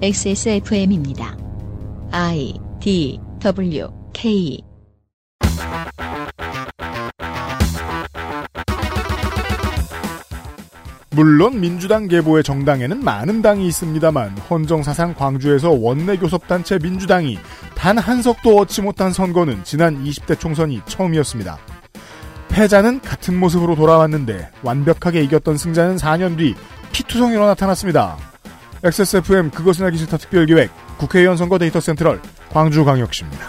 XSFM입니다. I D W K 물론 민주당 계보의 정당에는 많은 당이 있습니다만 헌정사상 광주에서 원내교섭단체 민주당이 단 한 석도 얻지 못한 선거는 지난 20대 총선이 처음이었습니다. 패자는 같은 모습으로 돌아왔는데 완벽하게 이겼던 승자는 4년 뒤 피투성이로 나타났습니다. XSFM 그것은 알기 싫다 특별기획 국회의원 선거 데이터 센트럴 광주광역시입니다.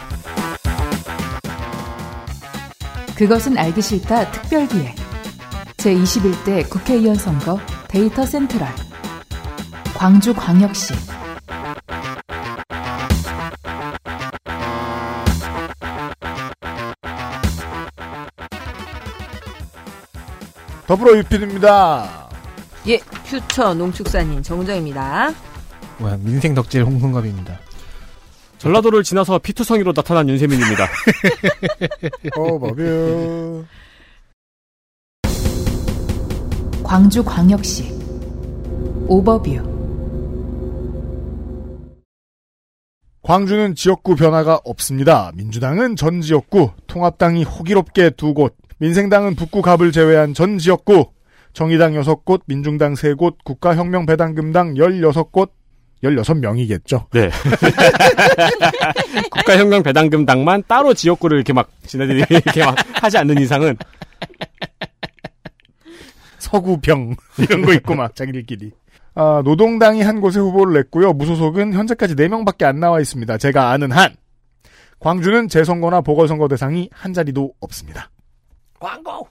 그것은 알기 싫다 특별기획 제21대 국회의원 선거 데이터 센트럴 광주광역시 더불어 유피입니다. 예, 퓨처 농축산인 정정입니다. 뭐야 민생 덕질 홍성갑입니다. 전라도를 지나서 피투성이로 나타난 윤세민입니다. 어버뷰 광주 광역시 오버뷰 광주는 지역구 변화가 없습니다. 민주당은 전 지역구, 통합당이 호기롭게 두 곳, 민생당은 북구 갑을 제외한 전 지역구, 정의당 6곳, 민중당 3곳, 국가혁명배당금당 16곳, 16명이겠죠. 네. 국가혁명 배당금당만 따로 지역구를 이렇게 막 지네들이 이렇게 막 하지 않는 이상은 서구병 이런 거 있고 막 자기들끼리. 아, 노동당이 한 곳에 후보를 냈고요. 무소속은 현재까지 4명밖에 안 나와 있습니다. 제가 아는 한. 광주는 재선거나 보궐선거 대상이 한 자리도 없습니다. 광고.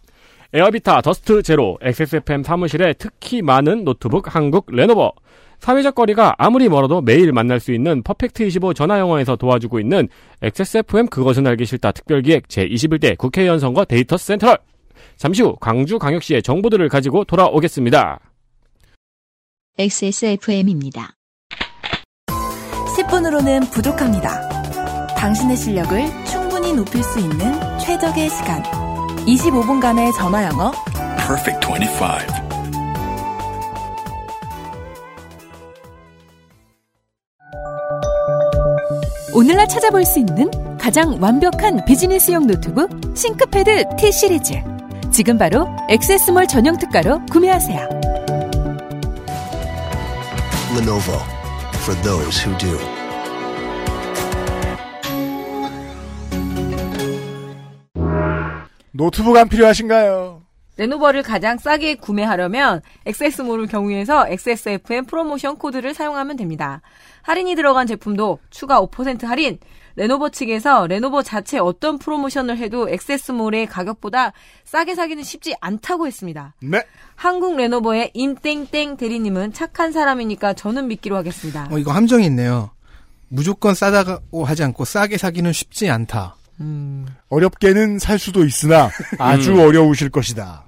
에어비타 더스트 제로 XSFM 사무실에 특히 많은 노트북 한국 레노버 사회적 거리가 아무리 멀어도 매일 만날 수 있는 퍼펙트 25 전화영어에서 도와주고 있는 XSFM 그것은 알기 싫다 특별기획 제21대 국회의원 선거 데이터 센트럴 잠시 후 광주광역시의 정보들을 가지고 돌아오겠습니다. XSFM입니다. 10분으로는 부족합니다. 당신의 실력을 충분히 높일 수 있는 최적의 시간. 25분간의 전화 영어. Perfect 25. 오늘날 찾아볼 수 있는 가장 완벽한 비즈니스용 노트북 싱크패드 T 시리즈 지금 바로 액세스몰 전용 특가로 구매하세요. Lenovo for those who do. 노트북 안 필요하신가요? 레노버를 가장 싸게 구매하려면 XS몰을 경유해서 XSFM 프로모션 코드를 사용하면 됩니다. 할인이 들어간 제품도 추가 5% 할인, 레노버 측에서 레노버 자체 어떤 프로모션을 해도 XS몰의 가격보다 싸게 사기는 쉽지 않다고 했습니다. 네. 한국 레노버의 임땡땡 대리님은 착한 사람이니까 저는 믿기로 하겠습니다. 어, 이거 함정이 있네요. 무조건 싸다고 하지 않고 싸게 사기는 쉽지 않다. 음, 어렵게는 살 수도 있으나 아주 음. 어려우실 것이다.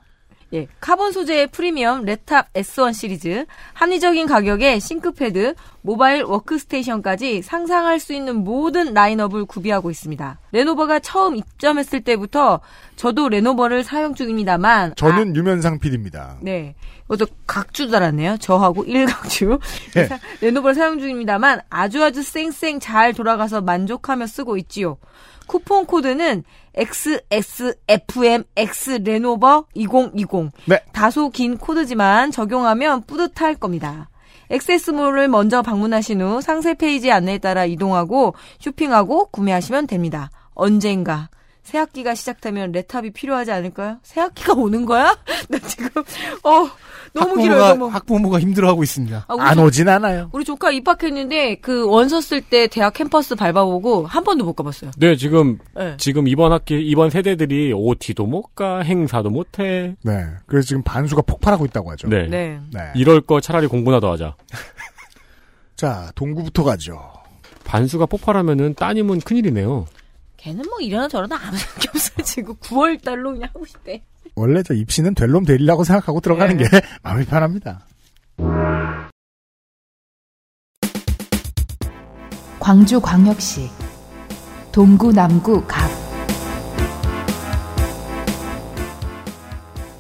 예, 카본 소재의 프리미엄 랩탑 X1 시리즈, 합리적인 가격에 싱크패드, 모바일 워크스테이션까지 상상할 수 있는 모든 라인업을 구비하고 있습니다. 레노버가 처음 입점했을 때부터 저도 레노버를 사용 중입니다만 저는 유면상 PD입니다. 네. 이것도 각주 달았네요. 저하고 일각주. 예. 사- 레노버를 사용 중입니다만 아주 아주 쌩쌩 잘 돌아가서 만족하며 쓰고 있지요. 쿠폰 코드는 XSFMX 레노버 2020. 네. 다소 긴 코드지만 적용하면 뿌듯할 겁니다. XS몰을 먼저 방문하신 후 상세 페이지 안내에 따라 이동하고 쇼핑하고 구매하시면 됩니다. 언젠가 새 학기가 시작되면 레탑이 필요하지 않을까요? 새 학기가 오는 거야? 나 지금 어 너무 길어요. 학부모가, 너무. 학부모가 힘들어하고 있습니다. 아, 우리, 안 조, 오진 않아요. 우리 조카 입학했는데 그 원서 쓸 때 대학 캠퍼스 밟아보고 한 번도 못 가봤어요. 네, 지금 네. 지금 이번 학기 이번 세대들이 OT도 못 가, 행사도 못 해. 네. 그래서 지금 반수가 폭발하고 있다고 하죠. 네. 네. 네. 이럴 거 차라리 공부나 더 하자. 자, 동구부터 가죠. 반수가 폭발하면은 따님은 큰일이네요. 걔는 뭐 이러나 저러나 아무 생각이 없어요. 지금 9월 달로 그냥 하고 싶대. 원래 저 입시는 될 놈 되리라고 생각하고 들어가는 네. 게 마음이 편합니다. 광주광역시 동구 남구 갑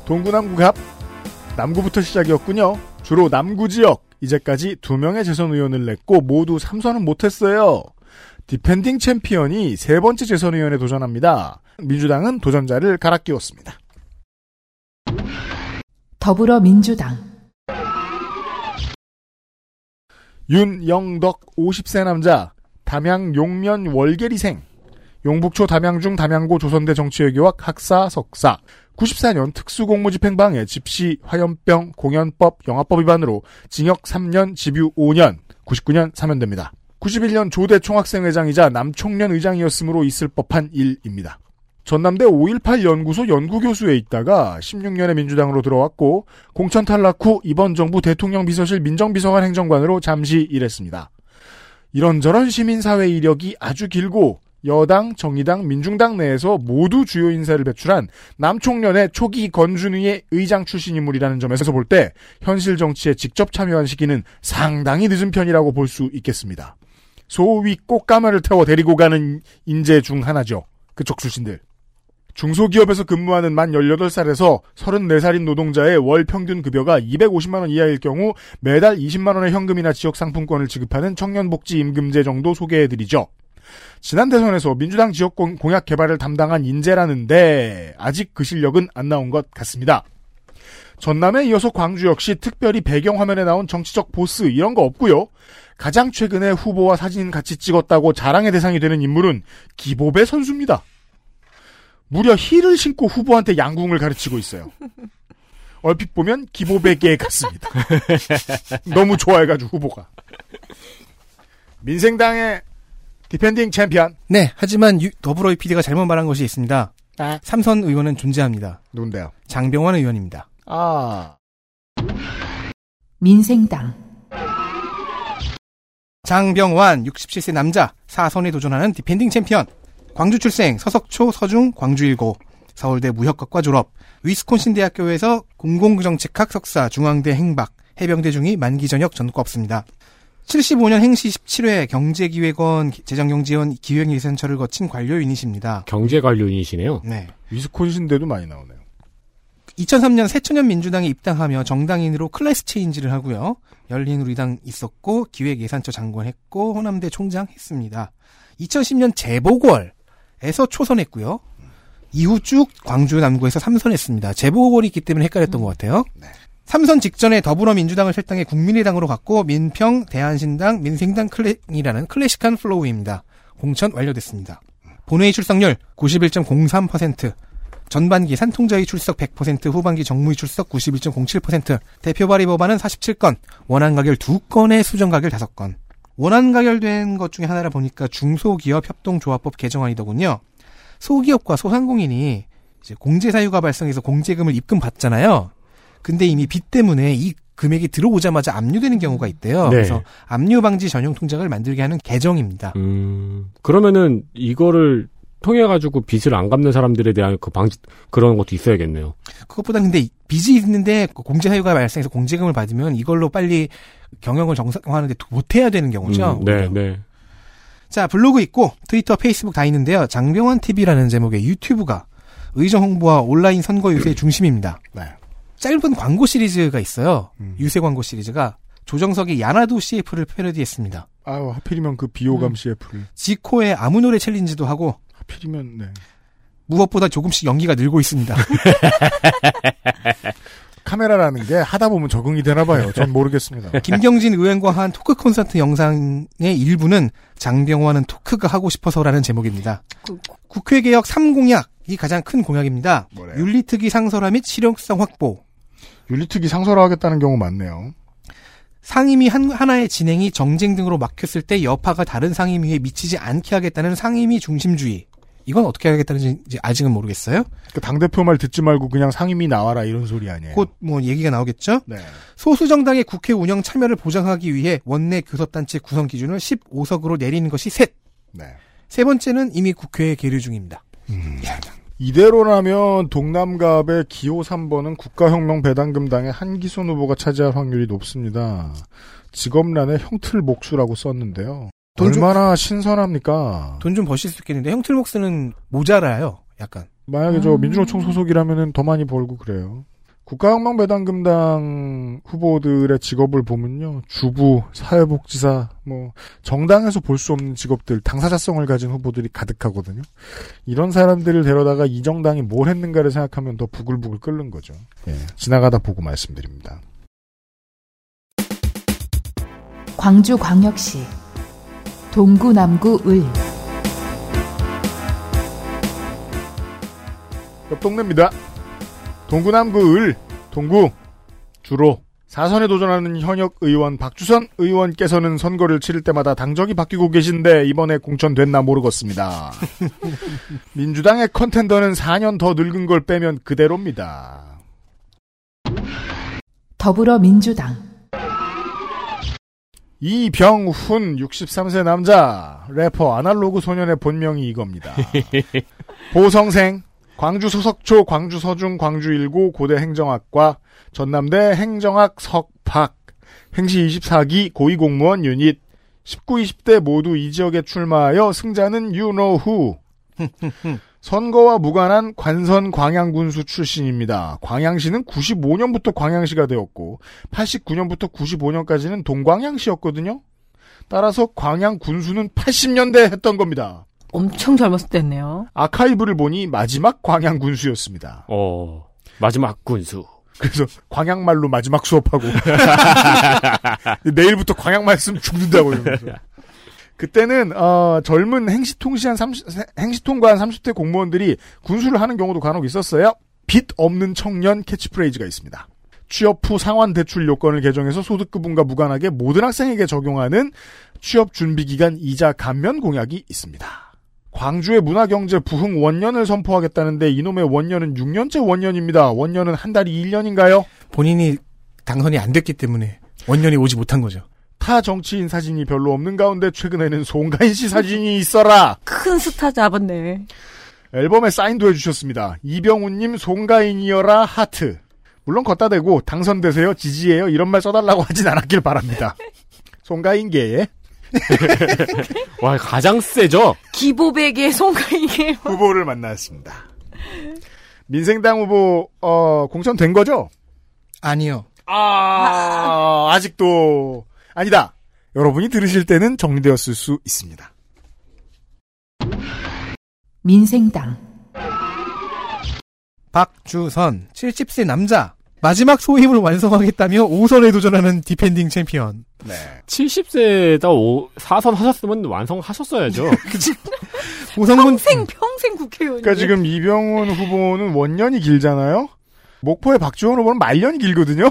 동구 남구 갑 남구부터 시작이었군요. 주로 남구 지역 이제까지 두 명의 재선 의원을 냈고 모두 3선은 못했어요. 디펜딩 챔피언이 세 번째 재선 의원에 도전합니다. 민주당은 도전자를 갈아 끼웠습니다. 더불어민주당 윤영덕 50세 남자 담양 용면 월계리생 용북초 담양중 담양고 조선대 정치외교학 학사 석사 94년 특수공무집행방해 집시 화염병 공연법 영화법 위반으로 징역 3년 집유 5년 99년 사면됩니다. 91년 조대 총학생회장이자 남총련 의장이었으므로 있을 법한 일입니다. 전남대 5.18 연구소 연구교수에 있다가 16년에 민주당으로 들어왔고 공천 탈락 후 이번 정부 대통령 비서실 민정비서관 행정관으로 잠시 일했습니다. 이런저런 시민사회 이력이 아주 길고 여당, 정의당, 민중당 내에서 모두 주요 인사를 배출한 남총련의 초기 건준위의 의장 출신 인물이라는 점에서 볼 때 현실 정치에 직접 참여한 시기는 상당히 늦은 편이라고 볼 수 있겠습니다. 소위 꽃가마를 태워 데리고 가는 인재 중 하나죠. 그쪽 출신들. 중소기업에서 근무하는 만 18살에서 34살인 노동자의 월 평균 급여가 250만원 이하일 경우 매달 20만원의 현금이나 지역 상품권을 지급하는 청년복지 임금제 정도 소개해드리죠. 지난 대선에서 민주당 지역 공약 개발을 담당한 인재라는데 아직 그 실력은 안 나온 것 같습니다. 전남에 이어서 광주 역시 특별히 배경화면에 나온 정치적 보스 이런 거 없고요. 가장 최근에 후보와 사진 같이 찍었다고 자랑의 대상이 되는 인물은 기보배 선수입니다. 무려 힐을 신고 후보한테 양궁을 가르치고 있어요. 얼핏 보면 기보배계 같습니다. 너무 좋아해가지고 후보가. 민생당의 디펜딩 챔피언. 네, 하지만 유- 더불어의 PD가 잘못 말한 것이 있습니다. 삼선 의원은 존재합니다. 누군데요? 장병환 의원입니다. 아. 민생당 장병환 67세 남자 4선에 도전하는 디펜딩 챔피언 광주 출생 서석초 서중 광주일고 서울대 무역학과 졸업 위스콘신 대학교에서 공공정책학 석사 중앙대 행박 해병대 중위 만기 전역 전과 없습니다. 75년 행시 17회 경제기획원 재정경제원 기획예산처를 거친 관료인이십니다. 경제관료인이시네요. 네. 위스콘신대도 많이 나오네요. 2003년 새천년 민주당에 입당하며 정당인으로 class change를 하고요. 열린우리당 있었고 기획예산처 장관했고 호남대 총장 했습니다. 2010년 재보궐 에서 초선했고요. 이후 쭉 광주 남구에서 삼선했습니다. 재보궐이 있기 때문에 헷갈렸던 것 같아요. 삼선 직전에 더불어민주당을 탈당해 국민의당으로 갔고 민평, 대안신당, 민생당 클래이라는 클래식한 flow입니다. 공천 완료됐습니다. 본회의 출석률 91.03%, 전반기 산통자의 출석 100%, 후반기 정무위 출석 91.07%, 대표 발의 법안은 47건, 원안 가결 2건에 수정 가결 5건. 원안 가결된 것 중에 하나라 보니까 중소기업 협동조합법 개정안이더군요. 소기업과 소상공인이 이제 공제 사유가 발생해서 공제금을 입금 받잖아요. 근데 이미 빚 때문에 이 금액이 들어오자마자 압류되는 경우가 있대요. 네. 그래서 압류 방지 전용 통장을 만들게 하는 개정입니다. 음, 그러면은 이거를 통해 가지고 빚을 안 갚는 사람들에 대한 그 방지 그런 것도 있어야겠네요. 그것보다 근데 빚이 있는데 그 공제 사유가 발생해서 공제금을 받으면 이걸로 빨리 경영을 정상화하는데 못해야 되는 경우죠. 음, 네, 네. 자 블로그 있고 트위터, 페이스북 다 있는데요. 장병환 TV라는 제목의 유튜브가 의정 홍보와 온라인 선거 유세의 중심입니다. 네. 짧은 광고 시리즈가 있어요. 음. 유세 광고 시리즈가 조정석의 야나도 CF를 패러디했습니다. 아유, 하필이면 그 비호감 음. CF를. 지코의 아무 노래 챌린지도 하고 하필이면, 네. 무엇보다 조금씩 연기가 늘고 있습니다. 카메라라는 게 하다 보면 적응이 되나 봐요. 전 모르겠습니다. 김경진 의원과 한 토크 콘서트 영상의 일부는 장병환은 토크가 하고 싶어서라는 제목입니다. 국회 개혁 3공약이 가장 큰 공약입니다. 뭐래요? 윤리특위 상설화 및 실용성 확보. 윤리특위 상설화 하겠다는 경우 많네요. 상임위 한, 하나의 진행이 정쟁 등으로 막혔을 때 여파가 다른 상임위에 미치지 않게 하겠다는 상임위 중심주의. 이건 어떻게 하겠다는지 아직은 모르겠어요. 그 당대표 말 듣지 말고 그냥 상임위 나와라 이런 소리 아니에요. 곧 뭐 얘기가 나오겠죠. 네. 소수 정당의 국회 운영 참여를 보장하기 위해 원내 교섭단체 구성 기준을 15석으로 내리는 것이 셋. 네. 세 번째는 이미 국회에 계류 중입니다. 이대로라면 동남갑의 기호 3번은 국가혁명 배당금 당의 한기순 후보가 차지할 확률이 높습니다. 직업란에 형틀 목수라고 썼는데요. 돈 좀- 얼마나 신선합니까? 돈 좀 버실 수 있겠는데 형틀목스는 모자라요. 약간. 만약에 저 민주노총 소속이라면은 더 많이 벌고 그래요. 국가혁명배당금당 후보들의 직업을 보면요. 주부, 사회복지사, 뭐 정당에서 볼 수 없는 직업들, 당사자성을 가진 후보들이 가득하거든요. 이런 사람들을 데려다가 이 정당이 뭘 했는가를 생각하면 더 부글부글 끓는 거죠. 예, 지나가다 보고 말씀드립니다. 광주광역시 동구 남구 을 옆 동네입니다. 동구 남구 을, 동구 주로 사선에 도전하는 현역 의원 박주선 의원께서는 선거를 치를 때마다 당적이 바뀌고 계신데 이번에 공천됐나 모르겠습니다. 민주당의 컨텐더는 4년 더 늙은 걸 빼면 그대로입니다. 더불어민주당 이병훈 63세 남자 래퍼 아날로그 소년의 본명이 이겁니다. 보성생 광주 소석초 광주 서중 광주 일고 고대 행정학과 전남대 행정학 석박 행시 24기 고위공무원 유닛 19, 20대 모두 이 지역에 출마하여 승자는 you know who 선거와 무관한 관선 광양군수 출신입니다. 광양시는 95년부터 광양시가 되었고 89년부터 95년까지는 동광양시였거든요. 따라서 광양군수는 80년대 했던 겁니다. 엄청 젊었을 때였네요. 아카이브를 보니 마지막 광양군수였습니다. 어, 마지막 군수. 그래서 광양말로 마지막 수업하고 내일부터 광양말 쓰면 죽는다고 이러면서. 그때는 어, 젊은 행시통시한 30, 행시통관 30대 공무원들이 군수를 하는 경우도 간혹 있었어요. 빚 없는 청년 캐치프레이즈가 있습니다. 취업 후 상환 대출 요건을 개정해서 소득급분과 무관하게 모든 학생에게 적용하는 취업 준비 기간 이자 감면 공약이 있습니다. 광주의 문화경제 부흥 원년을 선포하겠다는데 이놈의 원년은 6년째 원년입니다. 원년은 한 달이 1년인가요? 본인이 당선이 안 됐기 때문에 원년이 오지 못한 거죠. 타 정치인 사진이 별로 없는 가운데 최근에는 송가인 씨 사진이 있어라. 큰 스타 잡았네. 앨범에 사인도 해주셨습니다. 이병훈님 송가인이여라 하트. 물론 걷다 대고 당선되세요 지지해요 이런 말 써달라고 하진 않았길 바랍니다. 송가인계에 와, 가장 세죠? 기보백의 송가인의 후보를 만났습니다. 민생당 후보 어, 공천된 거죠? 아니요. 아 아직도 아니다. 여러분이 들으실 때는 정리되었을 수 있습니다. 민생당 박주선 70세 남자 마지막 소임을 완성하겠다며 5선에 도전하는 디펜딩 챔피언. 네. 70세다 4선 하셨으면 완성하셨어야죠. 오성문 평생 평생 국회의원. 그러니까 지금 이병훈 후보는 원년이 길잖아요. 목포의 박지원 후보는 말년이 길거든요.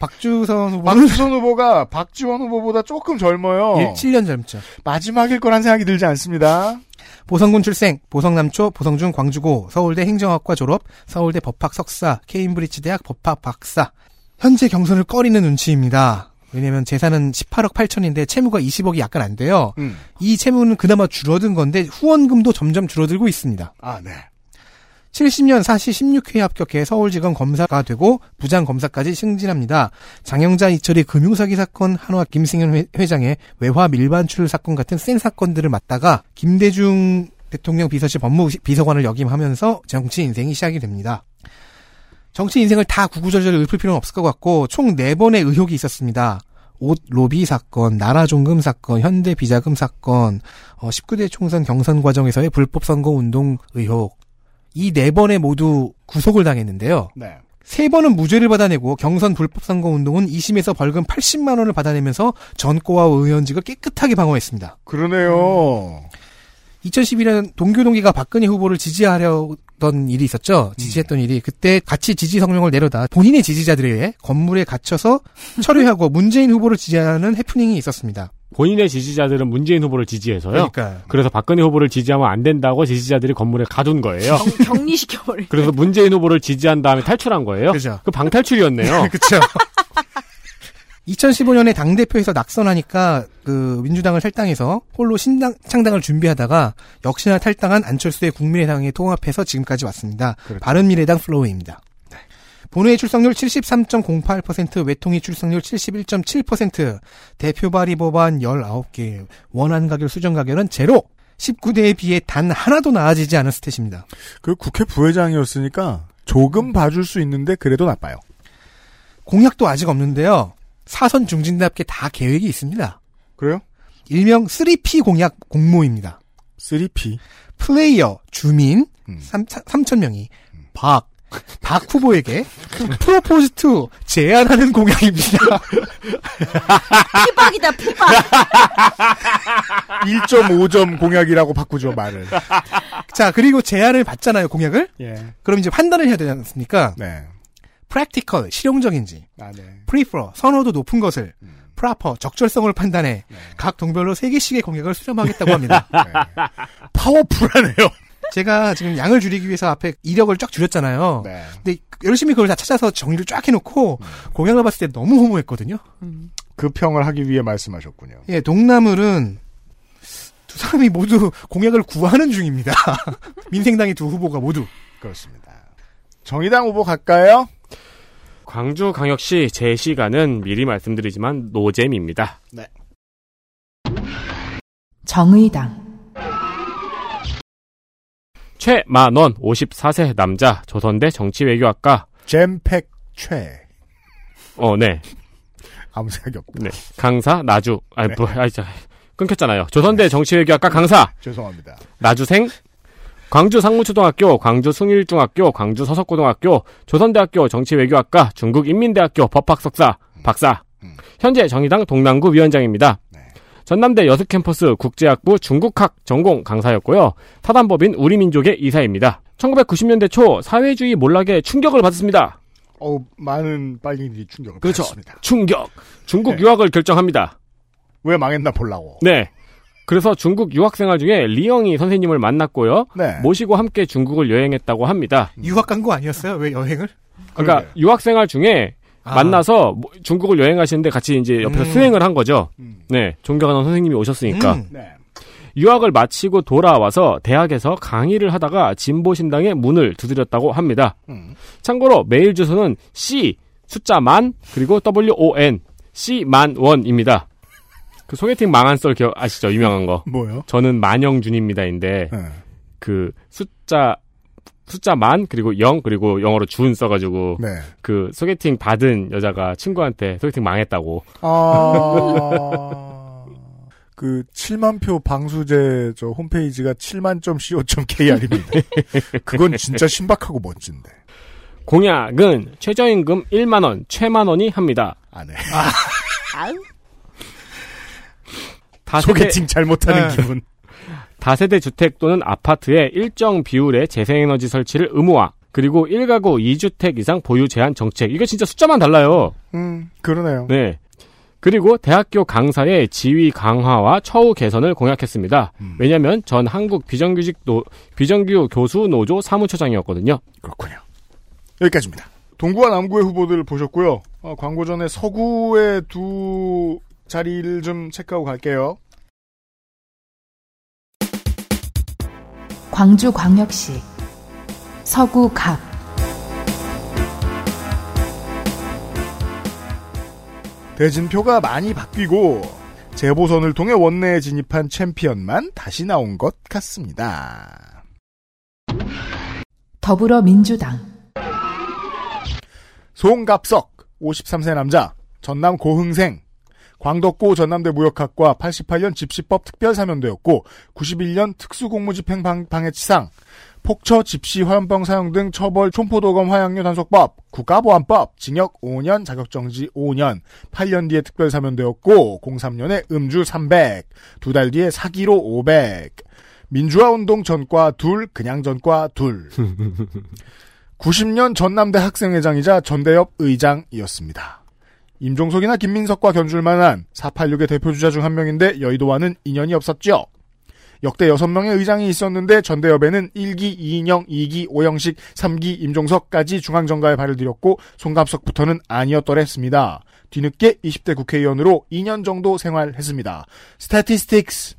박주선 후보는 박주선 후보가 박지원 후보보다 조금 젊어요. 7년 젊죠. 마지막일 거란 생각이 들지 않습니다. 보성군 출생, 보성남초, 보성중 광주고, 서울대 행정학과 졸업, 서울대 법학 석사, 케임브리지 대학 법학 박사. 현재 경선을 꺼리는 눈치입니다. 왜냐면 재산은 18억 8천인데 채무가 20억이 약간 안 돼요. 음. 이 채무는 그나마 줄어든 건데 후원금도 점점 줄어들고 있습니다. 아, 네. 70년 사시 16회 합격해 서울지검 검사가 되고 부장검사까지 승진합니다. 장영자 이철이 금융사기 사건, 한화 김승현 회- 회장의 외화 밀반출 사건 같은 센 사건들을 맡다가 김대중 대통령 비서실 법무비서관을 역임하면서 정치 인생이 시작이 됩니다. 정치 인생을 다 구구절절 읊을 필요는 없을 것 같고 총 4번의 의혹이 있었습니다. 옷 로비 사건, 나라 종금 사건, 현대 비자금 사건, 어, 19대 총선 경선 과정에서의 불법 선거 운동 의혹, 이 네 번에 모두 구속을 당했는데요. 네. 세 번은 무죄를 받아내고 경선 불법 선거 운동은 2심에서 벌금 80만 원을 받아내면서 전과와 의원직을 깨끗하게 방어했습니다. 그러네요. 2011년 동교 동기가 박근혜 후보를 지지하려던 일이 있었죠. 지지했던 일이 그때 같이 지지 성명을 내려다 본인의 지지자들에 건물에 갇혀서 철회하고 문재인 후보를 지지하는 해프닝이 있었습니다. 본인의 지지자들은 문재인 후보를 지지해서요. 그러니까요. 그래서 박근혜 후보를 지지하면 안 된다고 지지자들이 건물에 가둔 거예요. 경, 격리시켜버려. 그래서 문재인 후보를 지지한 다음에 탈출한 거예요. 그죠. 그 방탈출이었네요. 그렇죠. 2015년에 당 대표에서 낙선하니까 그 민주당을 탈당해서 홀로 신당 창당을 준비하다가 역시나 탈당한 안철수의 국민의당에 통합해서 지금까지 왔습니다. 바른미래당 flow입니다. 본회의 출석률 73.08%, 외통위 출석률 71.7%, 대표 발의 법안 19개, 원안 가결 수정 가결은 제로, 19대에 비해 단 하나도 나아지지 않은 스탯입니다. 그 국회 부회장이었으니까 조금 봐줄 수 있는데 그래도 나빠요. 공약도 아직 없는데요. 사선 중진답게 다 계획이 있습니다. 그래요? 일명 3P 공약 공모입니다. 3P. 플레이어, 주민, 음. 3, 3,000명이 박, 박 후보에게 propose to 제안하는 공약입니다. 피박이다 피박. 1.5점 공약이라고 바꾸죠, 말을. 자, 그리고 제안을 받잖아요, 공약을? 예. 그럼 이제 판단을 해야 되지 않습니까? 네. practical, 실용적인지, 아, 네. prefer, 선호도 높은 것을, 음. proper, 적절성을 판단해 각 동별로 3개씩의 공약을 수렴하겠다고 합니다. 파워풀하네요. 제가 지금 양을 줄이기 위해서 앞에 이력을 쫙 줄였잖아요. 네. 근데 열심히 그걸 다 찾아서 정리를 쫙 해놓고 공약을 봤을 때 너무 허무했거든요. 그 평을 하기 위해 말씀하셨군요. 예, 동나물은 두 사람이 모두 공약을 구하는 중입니다. 민생당의 두 후보가 모두. 그렇습니다. 정의당 후보 갈까요? 광주광역시 제 시간은 미리 말씀드리지만 노잼입니다. 정의당, 최만원 54세 남자 조선대 정치외교학과 잼팩 최. 어, 네. 아무 생각이 없다. 네. 강사 나주 아니 네. 뭐 아이 자 끊겼잖아요. 조선대 정치외교학과 강사 죄송합니다. 나주생 광주 상무초등학교, 광주 숭일중학교, 광주 서석고등학교, 조선대학교 정치외교학과, 중국인민대학교 법학석사, 박사. 음. 현재 정의당 동남구 위원장입니다. 네. 전남대 여수캠퍼스 국제학부 중국학 전공 강사였고요. 사단법인 우리민족의 이사입니다. 1990년대 초 사회주의 몰락에 충격을 받았습니다. 어 많은 빨갱이들이 충격을 그렇죠. 받았습니다. 충격! 중국 네. 유학을 결정합니다. 왜 망했나 보려고. 네. 그래서 중국 유학생활 중에 리영이 선생님을 만났고요. 네. 모시고 함께 중국을 여행했다고 합니다. 유학 간 거 아니었어요? 왜 여행을? 그러니까 그러게요. 유학생활 중에 아. 만나서 뭐 중국을 여행하시는데 같이 이제 옆에서 음. 수행을 한 거죠. 음. 네, 존경하는 선생님이 오셨으니까 음. 네. 유학을 마치고 돌아와서 대학에서 강의를 하다가 진보신당의 문을 두드렸다고 합니다. 음. 참고로 메일 주소는 C 숫자 만 그리고 W O N C 만 원입니다. 그 소개팅 망한 썰 기억 아시죠? 유명한 거. 뭐요? 저는 만영준입니다인데 네. 그 숫자 숫자 만 그리고 영 그리고 영어로 준 써가지고 네. 그 소개팅 받은 여자가 친구한테 소개팅 망했다고. 아. 그 7만 표 방수제 저 홈페이지가 7만.co.kr입니다. 그건 진짜 신박하고 멋진데. 공약은 최저임금 1만 원, 최만 원이 합니다. 안 해. 다세대, 소개팅 잘못하는 네. 기분. 다세대 주택 또는 아파트에 일정 비율의 재생에너지 설치를 의무화. 그리고 1가구 2주택 이상 보유 제한 정책. 이거 진짜 숫자만 달라요. 음, 그러네요. 네. 그리고 대학교 강사의 지위 강화와 처우 개선을 공약했습니다. 음. 왜냐면 전 한국 비정규직 노, 비정규 교수 노조 사무처장이었거든요. 그렇군요. 여기까지입니다. 동구와 남구의 후보들 보셨고요. 어, 광고 전에 서구의 두 자리를 좀 체크하고 갈게요. 광주광역시, 서구갑, 대진표가 많이 바뀌고 재보선을 통해 원내에 진입한 챔피언만 다시 나온 것 같습니다. 더불어민주당, 송갑석 53세 남자 전남 고흥생 광덕고 전남대 무역학과 88년 집시법 특별사면되었고 91년 특수공무집행 방- 방해치상. 폭처 집시 화염병 사용 등 처벌 촌포도검 화양류 단속법 국가보안법 징역 5년 자격정지 5년 8년 뒤에 특별사면되었고 03년에 음주 300 두 달 뒤에 사기로 500 민주화운동 전과 둘 그냥 전과 둘. 90년 전남대 학생회장이자 전대협 의장이었습니다. 임종석이나 김민석과 견줄 만한 486의 대표주자 중 한 명인데 여의도와는 인연이 없었죠. 역대 6명의 의장이 있었는데 전대협에는 1기 이인영, 2기 오영식, 3기 임종석까지 중앙정가에 발을 들였고 송갑석부터는 아니었더랬습니다. 뒤늦게 20대 국회의원으로 2년 정도 생활했습니다. statistics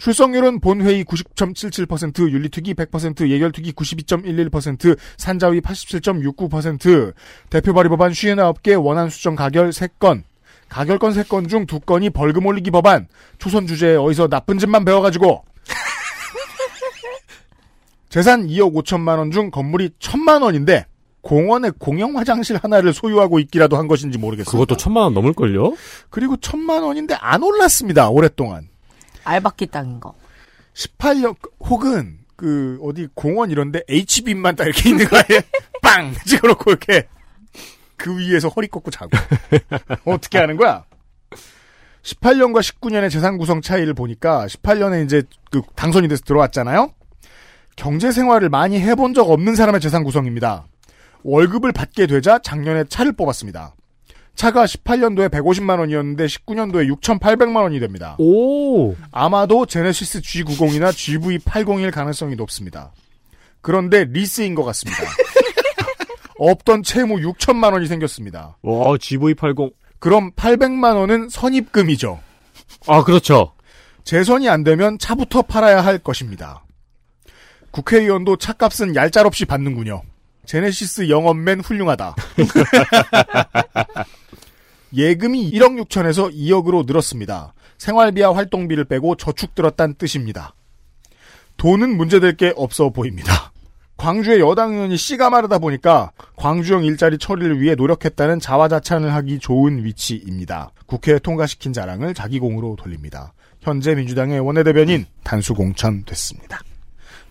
출석률은 본회의 90.77%, 윤리특위 100%, 예결특위 92.11%, 산자위 87.69%, 대표 발의 법안 59개, 원안 수정 가결 3건, 가결건 3건 중 2건이 벌금 올리기 법안, 초선 주제에 어디서 나쁜 짓만 배워가지고, 재산 2억 5천만 원 중 건물이 천만 원인데 공원에 공영 화장실 하나를 소유하고 있기라도 한 것인지 모르겠어요. 그것도 천만 원 넘을걸요? 그리고 천만 원인데 안 올랐습니다. 오랫동안. 알바끼 땅인 거. 18년 혹은 그 어디 공원 이런데 H빔만 딱 이렇게 있는 거에 빵 찍어놓고 이렇게 그 위에서 허리 꺾고 자고 어떻게 하는 거야? 18년과 19년의 재산 구성 차이를 보니까 18년에 이제 그 당선이 돼서 들어왔잖아요. 경제 생활을 많이 해본 적 없는 사람의 재산 구성입니다. 월급을 받게 되자 작년에 차를 뽑았습니다. 차가 18년도에 150만 원이었는데 19년도에 6,800만 원이 됩니다. 오. 아마도 제네시스 G90이나 GV801 가능성이 높습니다. 그런데 리스인 것 같습니다. 없던 채무 6천만 원이 생겼습니다. 와, GV80. 그럼 800만 원은 선입금이죠. 아, 그렇죠. 재선이 안 되면 차부터 팔아야 할 것입니다. 국회의원도 차값은 얄짤없이 받는군요. 제네시스 영업맨 훌륭하다. 예금이 1억 6천에서 2억으로 늘었습니다. 생활비와 활동비를 빼고 저축 들었다는 뜻입니다. 돈은 문제될 게 없어 보입니다. 광주의 여당 의원이 씨가 마르다 보니까 광주형 일자리 처리를 위해 노력했다는 자화자찬을 하기 좋은 위치입니다. 국회에 통과시킨 자랑을 자기 공으로 돌립니다. 현재 민주당의 원내대변인 단수 공천됐습니다.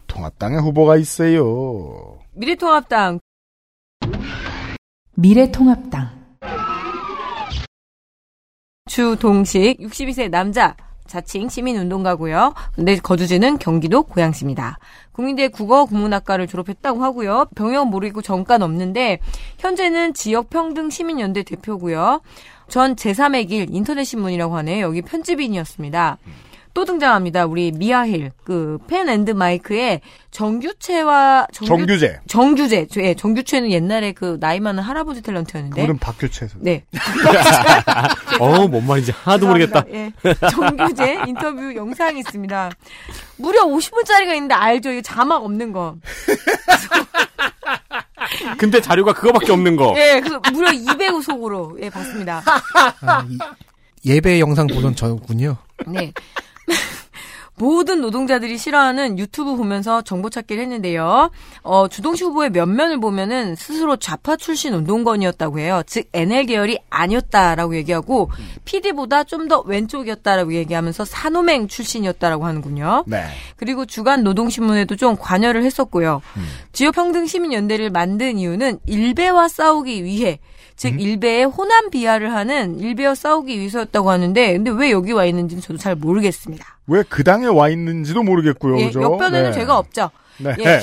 통합당의 후보가 있어요. 미래통합당 미래통합당 주동식 62세 남자 자칭 시민운동가고요. 근데 거주지는 경기도 고양시입니다. 국민대 국어 국문학과를 졸업했다고 하고요. 병역 모르고 전과는 없는데 현재는 지역평등 시민연대 대표고요. 전 제3의 길 인터넷신문이라고 하네요. 여기 편집인이었습니다. 또 등장합니다. 우리 미아힐 그 펜 앤드 마이크의 정규채와 정규제. 정규제. 예, 정규채는 옛날에 그 나이 많은 할아버지 탤런트였는데. 그거는 박규채예요. 네. 어, 뭔 말인지 하나도 모르겠다. 예. 정규제 인터뷰 영상이 있습니다. 무려 50분짜리가 있는데 알죠? 이거 자막 없는 거. 근데 자료가 그거밖에 없는 거. 예, 그 무려 200호 속으로 예 봤습니다. 아, 이- 예배 영상 보던 저군요. 네. 모든 노동자들이 싫어하는 유튜브 보면서 정보 찾기를 했는데요. 어, 주동식 후보의 면면을 보면은 스스로 좌파 출신 운동권이었다고 해요. 즉, NL 계열이 아니었다라고 얘기하고, PD보다 좀 더 왼쪽이었다라고 얘기하면서 산호맹 출신이었다라고 하는군요. 네. 그리고 주간 노동신문에도 좀 관여를 했었고요. 음. 지역평등시민연대를 만든 이유는 일베와 싸우기 위해 즉 음? 일베의 호남 비하를 하는 일베와 싸우기 위해서였다고 하는데 근데 왜 여기 와 있는지는 저도 잘 모르겠습니다. 왜 그 당에 와 있는지도 모르겠고요. 예, 그죠? 역변에는 네. 죄가 없죠. 네. 예.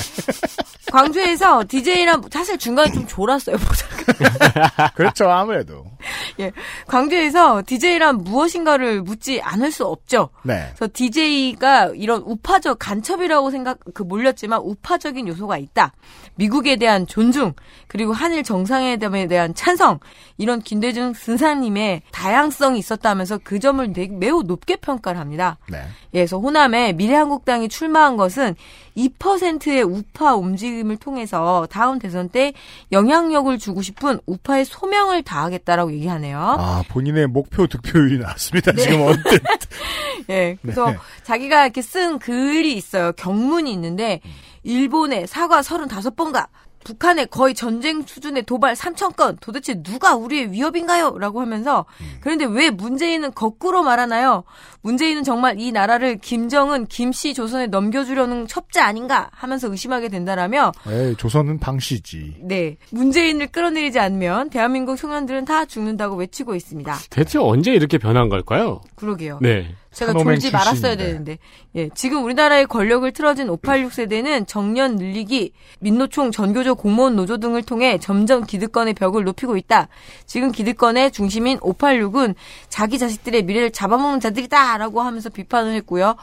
광주에서 DJ랑 사실 중간에 좀 졸았어요. 그렇죠. 아무래도. 예. 광주에서 DJ란 무엇인가를 묻지 않을 수 없죠. 네. 그래서 DJ가 이런 우파적 간첩이라고 생각 그 몰렸지만 우파적인 요소가 있다. 미국에 대한 존중 그리고 한일 정상회담에 대한 찬성 이런 김대중 선사님의 다양성이 있었다면서 그 점을 되- 매우 높게 평가를 합니다. 네. 예, 그래서 호남에 미래한국당이 출마한 것은 2%의 우파 움직임을 통해서 다음 대선 때 영향력을 주고 싶은 우파의 소명을 다하겠다라고 얘기하네요. 아, 본인의 목표 득표율이 나왔습니다. 네. 지금 언뜻. 예, 그래서 네. 자기가 이렇게 쓴 글이 있어요. 경문이 있는데 일본의 사과 35번가 북한의 거의 전쟁 수준의 도발 3천 건 도대체 누가 우리의 위협인가요? 라고 하면서 그런데 왜 문재인은 거꾸로 말하나요? 문재인은 정말 이 나라를 김정은 김씨 조선에 넘겨주려는 첩자 아닌가 하면서 의심하게 된다라며 에이, 조선은 방시지. 네 문재인을 끌어내리지 않으면 대한민국 청년들은 다 죽는다고 외치고 있습니다. 대체 언제 이렇게 변한 걸까요? 그러게요. 네. 제가 졸지 말았어야 출신인데. 되는데. 예, 지금 우리나라의 권력을 틀어진 586 세대는 정년 늘리기, 민노총, 전교조 공무원 노조 등을 통해 점점 기득권의 벽을 높이고 있다. 지금 기득권의 중심인 586은 자기 자식들의 미래를 잡아먹는 자들이다 라고 하면서 비판을 했고요.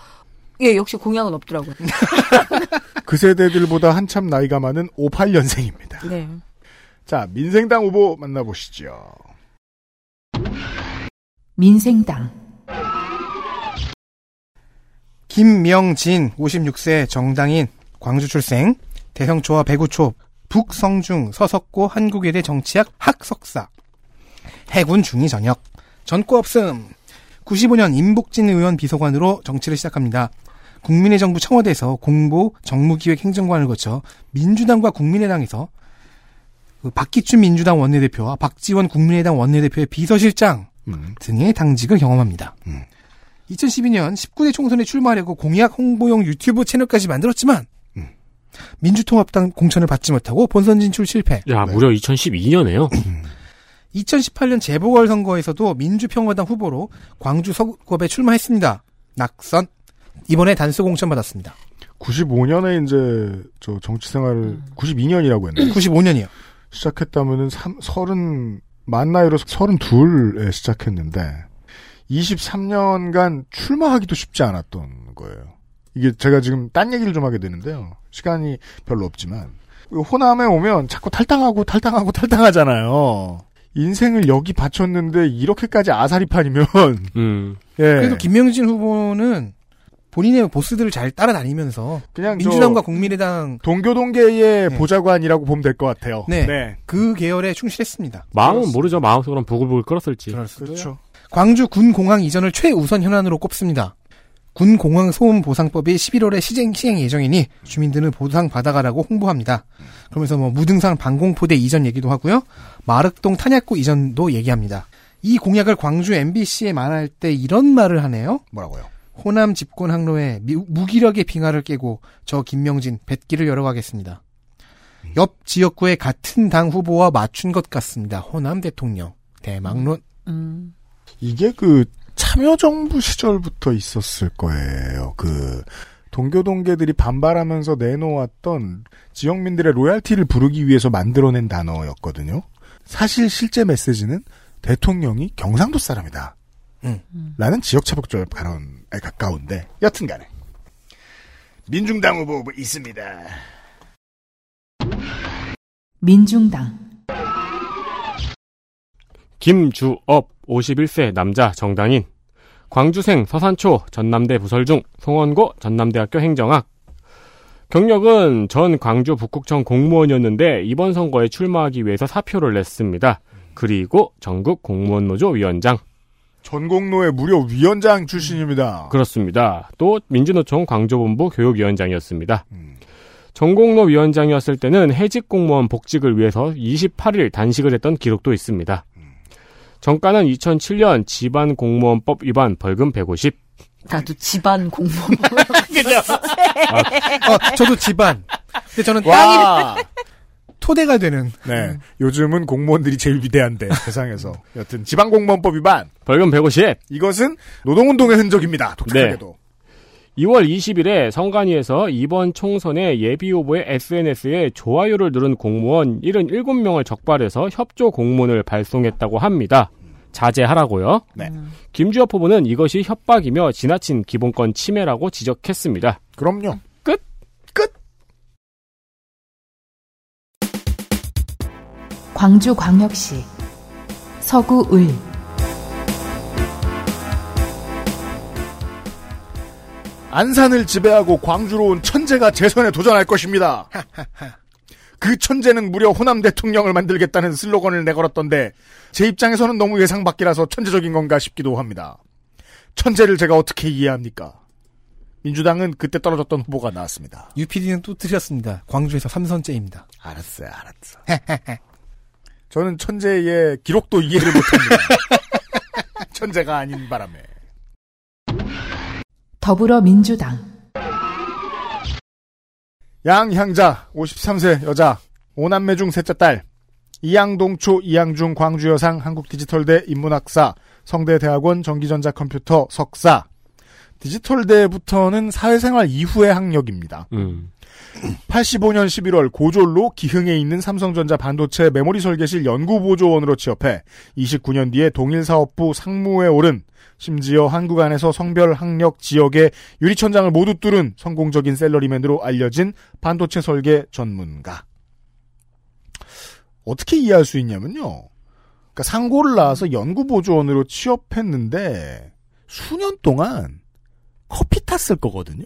예, 역시 공약은 없더라고요. 그 세대들보다 한참 나이가 많은 58년생입니다. 네. 자, 민생당 후보 만나보시죠. 민생당 김명진 56세 정당인 광주 출생 대형초와 배구초 북성중 서석고 한국외대 정치학 학석사 해군 중위 전역 전과 없음 95년 임복진 의원 비서관으로 정치를 시작합니다. 국민의 정부 청와대에서 공보 정무기획 행정관을 거쳐 민주당과 국민의당에서 그 박기춘 민주당 원내대표와 박지원 국민의당 원내대표의 비서실장 음. 등의 당직을 경험합니다. 음. 2012년 19대 총선에 출마하려고 공약 홍보용 유튜브 채널까지 만들었지만 음. 민주통합당 공천을 받지 못하고 본선 진출 실패. 야, 무려 2012년에요. 2018년 재보궐선거에서도 민주평화당 후보로 광주 서구법에 출마했습니다. 낙선. 이번에 단수 공천 받았습니다. 95년에 이제 저 정치 생활을 92년이라고 했나요? 95년이요. 시작했다면은 3, 30, 만 나이로 32에 시작했는데 23년간 출마하기도 쉽지 않았던 거예요. 이게 제가 지금 딴 얘기를 좀 하게 되는데요. 시간이 별로 없지만 호남에 오면 자꾸 탈당하고 탈당하고 탈당하잖아요. 인생을 여기 바쳤는데 이렇게까지 아사리판이면 음. 예. 그래도 김명진 후보는 본인의 보스들을 잘 따라다니면서 그냥 민주당과 저 국민의당 동교동계의 네. 보좌관이라고 보면 될 것 같아요. 네. 그 계열에 충실했습니다. 마음은 모르죠. 마음속으로는 부글부글 끓었을지. 그렇죠. 광주 군 공항 이전을 최우선 현안으로 꼽습니다. 군 공항 소음 보상법이 11월에 시행, 시행 예정이니 주민들은 보상 받아가라고 홍보합니다. 그러면서 뭐 무등산 방공포대 이전 얘기도 하고요. 마륵동 탄약고 이전도 얘기합니다. 이 공약을 광주 MBC에 말할 때 이런 말을 하네요. 뭐라고요? 호남 집권 항로에 미- 무기력의 빙하를 깨고 저 김명진 뱃길을 열어가겠습니다. 옆 지역구의 같은 당 후보와 맞춘 것 같습니다. 호남 대통령 대망론. 음. 이게 그 참여정부 시절부터 있었을 거예요. 그 동교동계들이 반발하면서 내놓았던 지역민들의 로얄티를 부르기 위해서 만들어낸 단어였거든요. 사실 실제 메시지는 대통령이 경상도 사람이다. 음. 라는 지역차별적 발언에 가까운데 여튼간에 민중당 후보 있습니다. 민중당 김주업 51세 남자 정당인 광주생 서산초 전남대 부설중 송원고 전남대학교 행정학 경력은 전 광주 북극청 공무원이었는데 이번 선거에 출마하기 위해서 사표를 냈습니다. 그리고 전국 공무원 노조 위원장 전공로의 무려 위원장 출신입니다. 그렇습니다. 또 민주노총 광주본부 교육위원장이었습니다. 음. 전공로 위원장이었을 때는 해직 공무원 복직을 위해서 28일 단식을 했던 기록도 있습니다. 정가는 2007년 집안 공무원법 위반 벌금 150. 나도 집안 공무원. 어, 저도 집안. 근데 저는 땅이 와. 토대가 되는. 네. 요즘은 공무원들이 제일 위대한데 세상에서. 여튼 지방공무원법 위반. 벌금 150. 이것은 노동운동의 흔적입니다. 독특하게도. 2월 20일에 성간위에서 이번 총선에 예비 후보의 SNS에 좋아요를 누른 공무원 77명을 적발해서 협조 공문을 발송했다고 합니다. 자제하라고요. 네. 김주엽 후보는 이것이 협박이며 지나친 기본권 침해라고 지적했습니다. 그럼요. 끝. 끝. 광주광역시 서구을 안산을 지배하고 광주로 온 천재가 재선에 도전할 것입니다. 그 천재는 무려 호남 대통령을 만들겠다는 슬로건을 내걸었던데 제 입장에서는 너무 예상 밖이라서 천재적인 건가 싶기도 합니다. 천재를 제가 어떻게 이해합니까? 민주당은 그때 떨어졌던 후보가 나왔습니다. UPD는 또 틀렸습니다. 광주에서 삼선째입니다. 알았어요, 알았어. 저는 천재의 기록도 이해를 못합니다. 천재가 아닌 바람에. 더불어민주당 양향자 53세 여자 오남매 중 셋째 딸 이양동초 이양중 광주여상 한국디지털대 인문학사 성대대학원 전기전자컴퓨터 석사 디지털대부터는 사회생활 이후의 학력입니다. 음. 85년 11월 고졸로 기흥에 있는 삼성전자 반도체 메모리 설계실 연구보조원으로 취업해 29년 뒤에 동일 사업부 상무에 오른 심지어 한국 안에서 성별 학력 지역의 유리천장을 모두 뚫은 성공적인 셀러리맨으로 알려진 반도체 설계 전문가. 어떻게 이해할 수 있냐면요. 그러니까 상고를 나와서 연구보조원으로 취업했는데 수년 동안 커피 탔을 거거든요.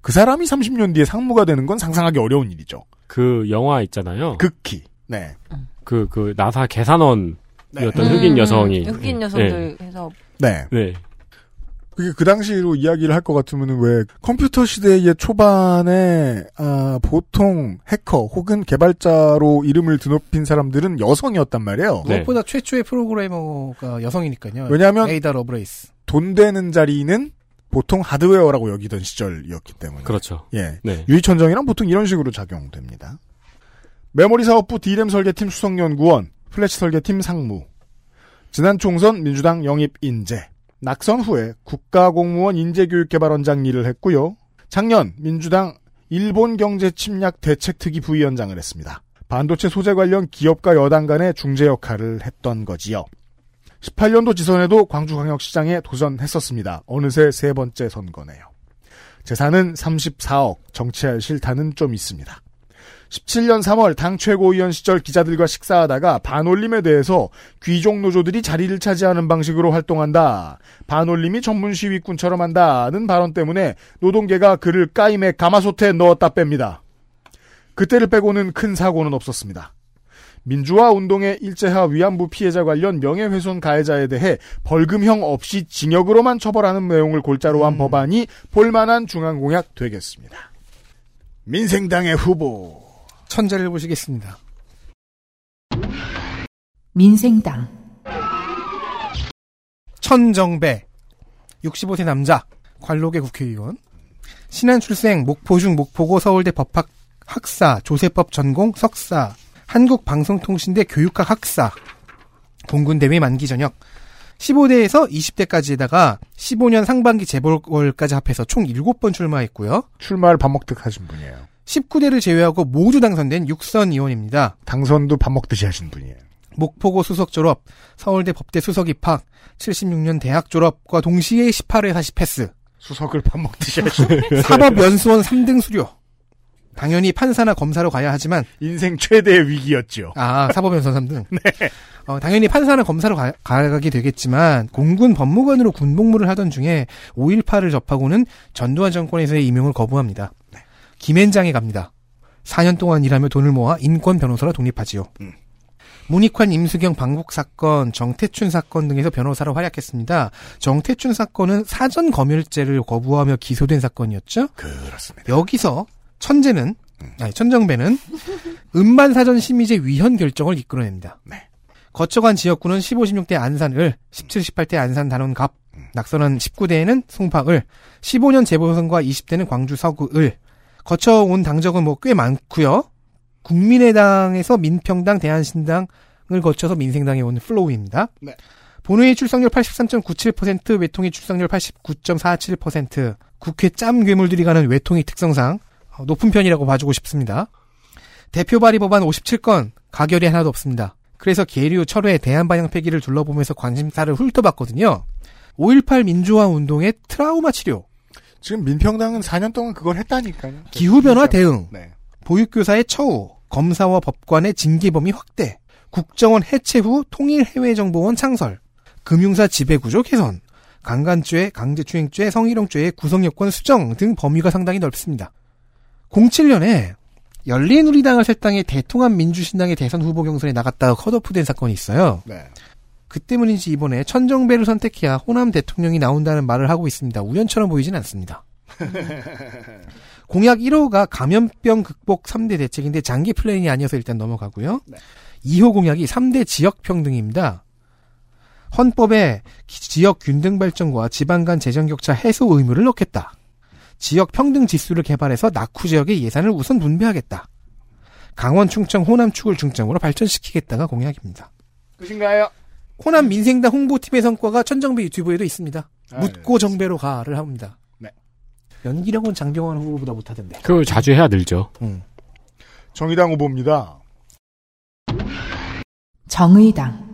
그 사람이 30년 뒤에 상무가 되는 건 상상하기 어려운 일이죠. 그 영화 있잖아요. 극히. 네. 그, 그, 나사 계산원이었던 네. 흑인 여성이. 흑인 여성들 해서 네. 네. 그게 그 당시로 이야기를 할 것 같으면은 왜 컴퓨터 시대의 초반에 아, 보통 해커 혹은 개발자로 이름을 드높인 사람들은 여성이었단 말이에요. 네. 무엇보다 최초의 프로그래머가 여성이니까요. 왜냐하면 에이다 러브레이스. 돈 되는 자리는 보통 하드웨어라고 여기던 시절이었기 때문에. 그렇죠. 예. 네. 유리천장이란 보통 이런 식으로 작동됩니다. 메모리 사업부 D램 설계팀 수석연구원, 플래시 설계팀 상무. 지난 총선 민주당 영입 인재. 낙선 후에 국가공무원 인재교육개발원장 일을 했고요. 작년 민주당 일본 경제 침략 대책특위 부위원장을 했습니다. 반도체 소재 관련 기업과 여당 간의 중재 역할을 했던 거지요. 18년도 지선에도 광주광역시장에 도전했었습니다. 어느새 세 번째 선거네요. 재산은 34억, 정치할 실탄은 좀 있습니다. 17년 3월 당 최고위원 시절 기자들과 식사하다가 반올림에 대해서 귀족 노조들이 자리를 차지하는 방식으로 활동한다. 반올림이 전문 시위꾼처럼 한다는 발언 때문에 노동계가 그를 까임에 가마솥에 넣었다 뺍니다. 그때를 빼고는 큰 사고는 없었습니다. 민주화 운동의 일제하 위안부 피해자 관련 명예훼손 가해자에 대해 벌금형 없이 징역으로만 처벌하는 내용을 골자로 한 법안이 볼만한 중앙 공약 되겠습니다. 민생당의 후보 천재를 보시겠습니다. 민생당 천정배 65세 남자 관록의 국회의원 신안 출생 목포중 목포고 서울대 법학 학사 조세법 전공 석사 한국방송통신대 교육학 학사 공군 대회 만기 전역 15대에서 20대까지에다가 15년 상반기 재보궐까지 합해서 총 7번 출마했고요. 출마를 밥 먹듯 하신 분이에요. 19대를 제외하고 모두 당선된 육선 의원입니다. 당선도 밥 먹듯이 하신 분이에요. 목포고 수석 졸업, 서울대 법대 수석 입학, 76년 대학 졸업과 동시에 18회 40 패스, 수석을 밥 먹듯이 하신 사법연수원 3등 수료. 당연히 판사나 검사로 가야 하지만 인생 최대의 위기였죠. 아 사법연수원 3등. 어, 당연히 판사나 검사로 가, 가게 되겠지만 공군 법무관으로 군복무를 하던 중에 5.18을 접하고는 전두환 정권에서의 임용을 거부합니다. 김앤장에 갑니다. 4년 동안 일하며 돈을 모아 인권 변호사로 독립하지요. 음. 문익환, 임수경 방북 사건, 정태춘 사건 등에서 변호사로 활약했습니다. 정태춘 사건은 사전 검열제를 거부하며 기소된 사건이었죠. 그렇습니다. 여기서 천재는 아니 천정배는 음반 사전 심의제 위헌 결정을 이끌어냅니다. 네. 거쳐간 지역구는 15, 16대 안산을, 17, 18대 안산 단원갑, 낙선한 19대에는 송파을, 15년 재보선과 20대는 광주 서구을, 거쳐온 당적은 뭐 꽤 많고요. 국민의당에서 민평당, 대안신당을 거쳐서 민생당에 온 flow입니다. 네. 본회의 출석률 83.97%, 외통위 출석률 89.47%, 국회 짬 괴물들이 가는 외통위 특성상 어, 높은 편이라고 봐주고 싶습니다. 대표 발의 법안 57건, 가결이 하나도 없습니다. 그래서 계류, 철회, 대한 반영 폐기를 둘러보면서 관심사를 훑어봤거든요. 5.18 민주화 운동의 트라우마 치료, 지금 민평당은 4년 동안 그걸 했다니까요. 기후변화 대응, 네. 보육교사의 처우, 검사와 법관의 징계 범위 확대, 국정원 해체 후 통일 해외정보원 창설, 금융사 지배구조 개선, 강간죄, 강제추행죄, 성희롱죄의 구성요건 수정 등 범위가 상당히 넓습니다. 07년에 열린우리당을 탈당해 대통합 민주신당의 대선 후보 경선에 나갔다가 컷오프된 사건이 있어요. 네. 그 때문인지 이번에 천정배를 선택해야 호남 대통령이 나온다는 말을 하고 있습니다. 우연처럼 보이진 않습니다. 공약 1호가 감염병 극복 3대 대책인데 장기 플랜이 아니어서 일단 넘어가고요. 2호 공약이 3대 지역 평등입니다. 헌법에 기- 지역 균등 발전과 지방 간 재정 격차 해소 의무를 넣겠다. 지역 평등 지수를 개발해서 낙후 지역의 예산을 우선 분배하겠다. 강원, 충청, 호남 축을 중점으로 발전시키겠다가 공약입니다. 끝인가요? 호남 민생당 홍보팀의 성과가 천정배 유튜브에도 있습니다. 아, 묻고 정배로 가를 합니다. 네. 연기력은 장병환 후보보다 못하던데. 그걸 자주 해야 늘죠. 음. 정의당 후보입니다. 정의당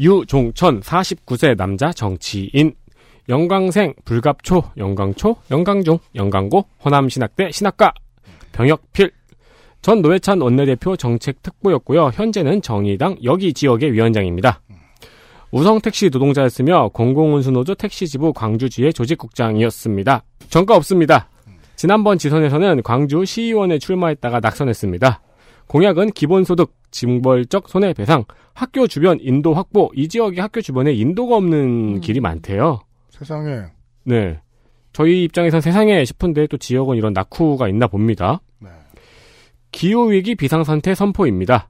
유종천 49세 남자 정치인 영광생 불갑초 영광초 영광중 영광고 호남신학대 신학과 병역필 전 노회찬 원내대표 정책특보였고요. 현재는 정의당 여기 지역의 위원장입니다. 우성 택시 노동자였으며 공공운수노조 택시지부 광주지회 조직국장이었습니다. 전과 없습니다. 지난번 지선에서는 광주 시의원에 출마했다가 낙선했습니다. 공약은 기본소득, 징벌적 손해배상, 학교 주변 인도 확보, 이 지역의 학교 주변에 인도가 없는 길이 많대요. 세상에. 네. 저희 입장에선 세상에 싶은데 또 지역은 이런 낙후가 있나 봅니다. 네. 기후위기 비상상태 선포입니다.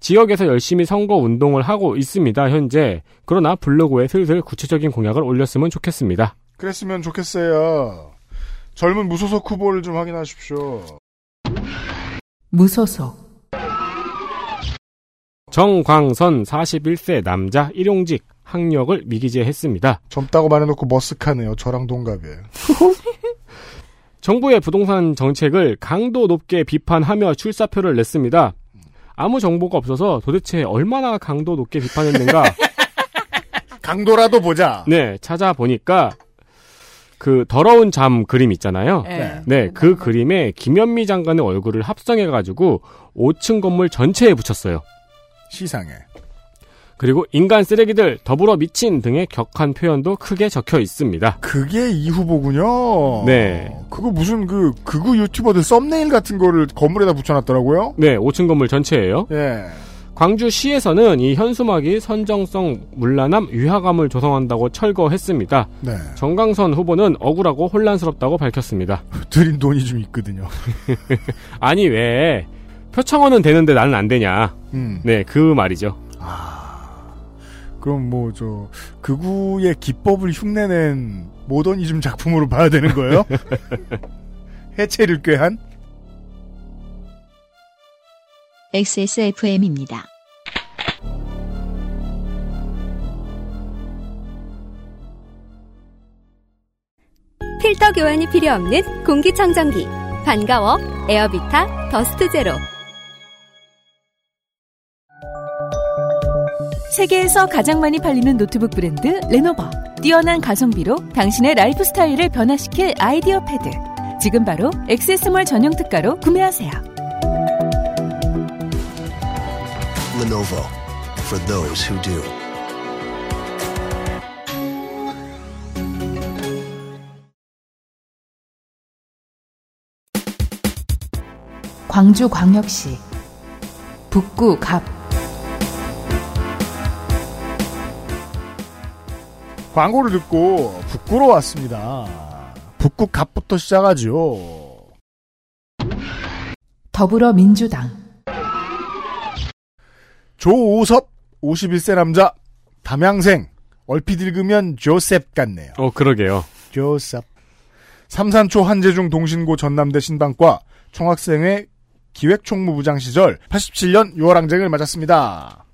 지역에서 열심히 선거 운동을 하고 있습니다, 현재. 그러나 블로그에 슬슬 구체적인 공약을 올렸으면 좋겠습니다. 그랬으면 좋겠어요. 젊은 무소속 후보를 좀 확인하십시오. 무소속 정광선 41세 남자 일용직 학력을 미기재했습니다. 젊다고 말해놓고 머쓱하네요. 저랑 동갑이에요. 정부의 부동산 정책을 강도 높게 비판하며 출사표를 냈습니다. 아무 정보가 없어서 도대체 얼마나 강도 높게 비판했는가 강도라도 보자. 네, 찾아보니까 그 더러운 잠 그림 있잖아요. 네. 네, 그 그림에 김현미 장관의 얼굴을 합성해가지고 5층 건물 전체에 붙였어요. 시상에. 그리고 인간 쓰레기들, 더불어 미친 등의 격한 표현도 크게 적혀 있습니다. 그게 이 후보군요. 네. 그거 무슨 그 극우 유튜버들 썸네일 같은 거를 건물에다 붙여놨더라고요. 네, 5층 건물 전체예요. 예. 광주시에서는 이 현수막이 선정성 문란함 위화감을 조성한다고 철거했습니다. 네. 정강선 후보는 억울하고 혼란스럽다고 밝혔습니다. 드린 돈이 좀 있거든요. 아니 왜 표창원은 되는데 나는 안 되냐? 음. 네, 그 말이죠. 그럼 뭐 저 극우의 기법을 흉내낸 모더니즘 작품으로 봐야 되는 거예요? 해체를 꾀한? XSFM입니다. 필터 교환이 필요 없는 공기청정기. 반가워. 에어비타 더스트 제로. 세계에서 가장 많이 팔리는 노트북 브랜드 레노버. 뛰어난 가성비로 당신의 라이프 스타일을 변화시킬 IdeaPad. 지금 바로 액세스몰 전용 특가로 구매하세요. Lenovo for those who do. 광주광역시 북구 갑 광고를 듣고 북구로 왔습니다. 북구 갑부터 시작하죠. 더불어민주당 조오섭 51세 남자 담양생 얼핏 읽으면 조셉 같네요. 어, 그러게요. 조셉 삼산초 한재중 동신고 전남대 신방과 총학생회 기획총무부장 시절 87년 6월 항쟁을 맞았습니다.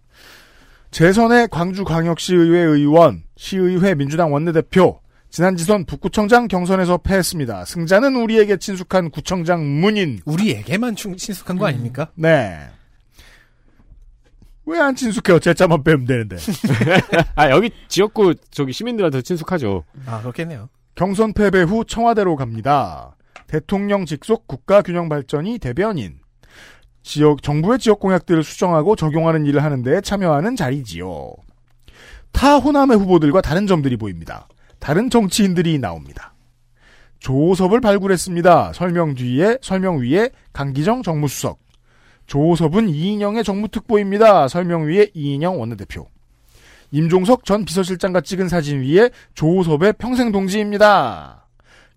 재선의 광주광역시의회 의원, 시의회 민주당 원내대표, 지난 지선 북구청장 경선에서 패했습니다. 승자는 우리에게 친숙한 구청장 문인. 우리에게만 충- 친숙한 거 아닙니까? 네. 왜 안 친숙해? 어째자만 빼면 되는데. 아, 여기 지역구 저기 시민들한테 친숙하죠. 아, 그렇겠네요. 경선 패배 후 청와대로 갑니다. 대통령 직속 국가균형발전이 대변인. 지역, 정부의 지역 공약들을 수정하고 적용하는 일을 하는데 참여하는 자리지요. 타 호남의 후보들과 다른 점들이 보입니다. 다른 정치인들이 나옵니다. 조섭을 발굴했습니다. 설명 뒤에, 설명 위에 강기정 정무수석. 조섭은 이인영의 정무특보입니다. 설명 위에 이인영 원내대표. 임종석 전 비서실장과 찍은 사진 위에 조섭의 평생 동지입니다.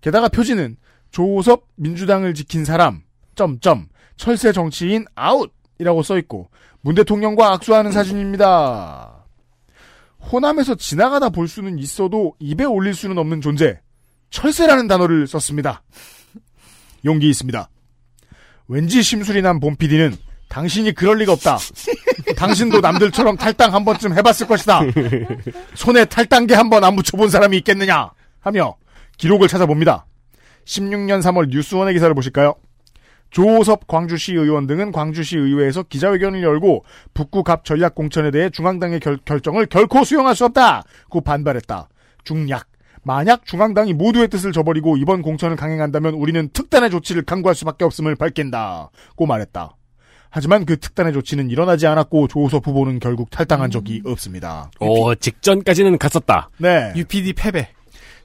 게다가 표지는 조섭 민주당을 지킨 사람 점점 철새 정치인 아웃이라고 써 있고 문 대통령과 악수하는 사진입니다. 호남에서 지나가다 볼 수는 있어도 입에 올릴 수는 없는 존재 철새라는 단어를 썼습니다. 용기 있습니다. 왠지 심술이 난 봄PD는 당신이 그럴 리가 없다. 당신도 남들처럼 탈당 한 번쯤 해봤을 것이다. 손에 탈당계 한 번 안 붙여본 사람이 있겠느냐 하며 기록을 찾아봅니다. 16년 3월 뉴스원의 기사를 보실까요? 조섭 광주시 의원 등은 광주시 의회에서 기자회견을 열고 북구 갑 전략 공천에 대해 중앙당의 결, 결정을 결코 수용할 수 없다고 반발했다. 중략. 만약 중앙당이 모두의 뜻을 저버리고 이번 공천을 강행한다면 우리는 특단의 조치를 강구할 수밖에 없음을 밝힌다고 말했다. 하지만 그 특단의 조치는 일어나지 않았고 조섭 후보는 결국 탈당한 적이 없습니다. 어, 직전까지는 갔었다. 네. UPD 패배.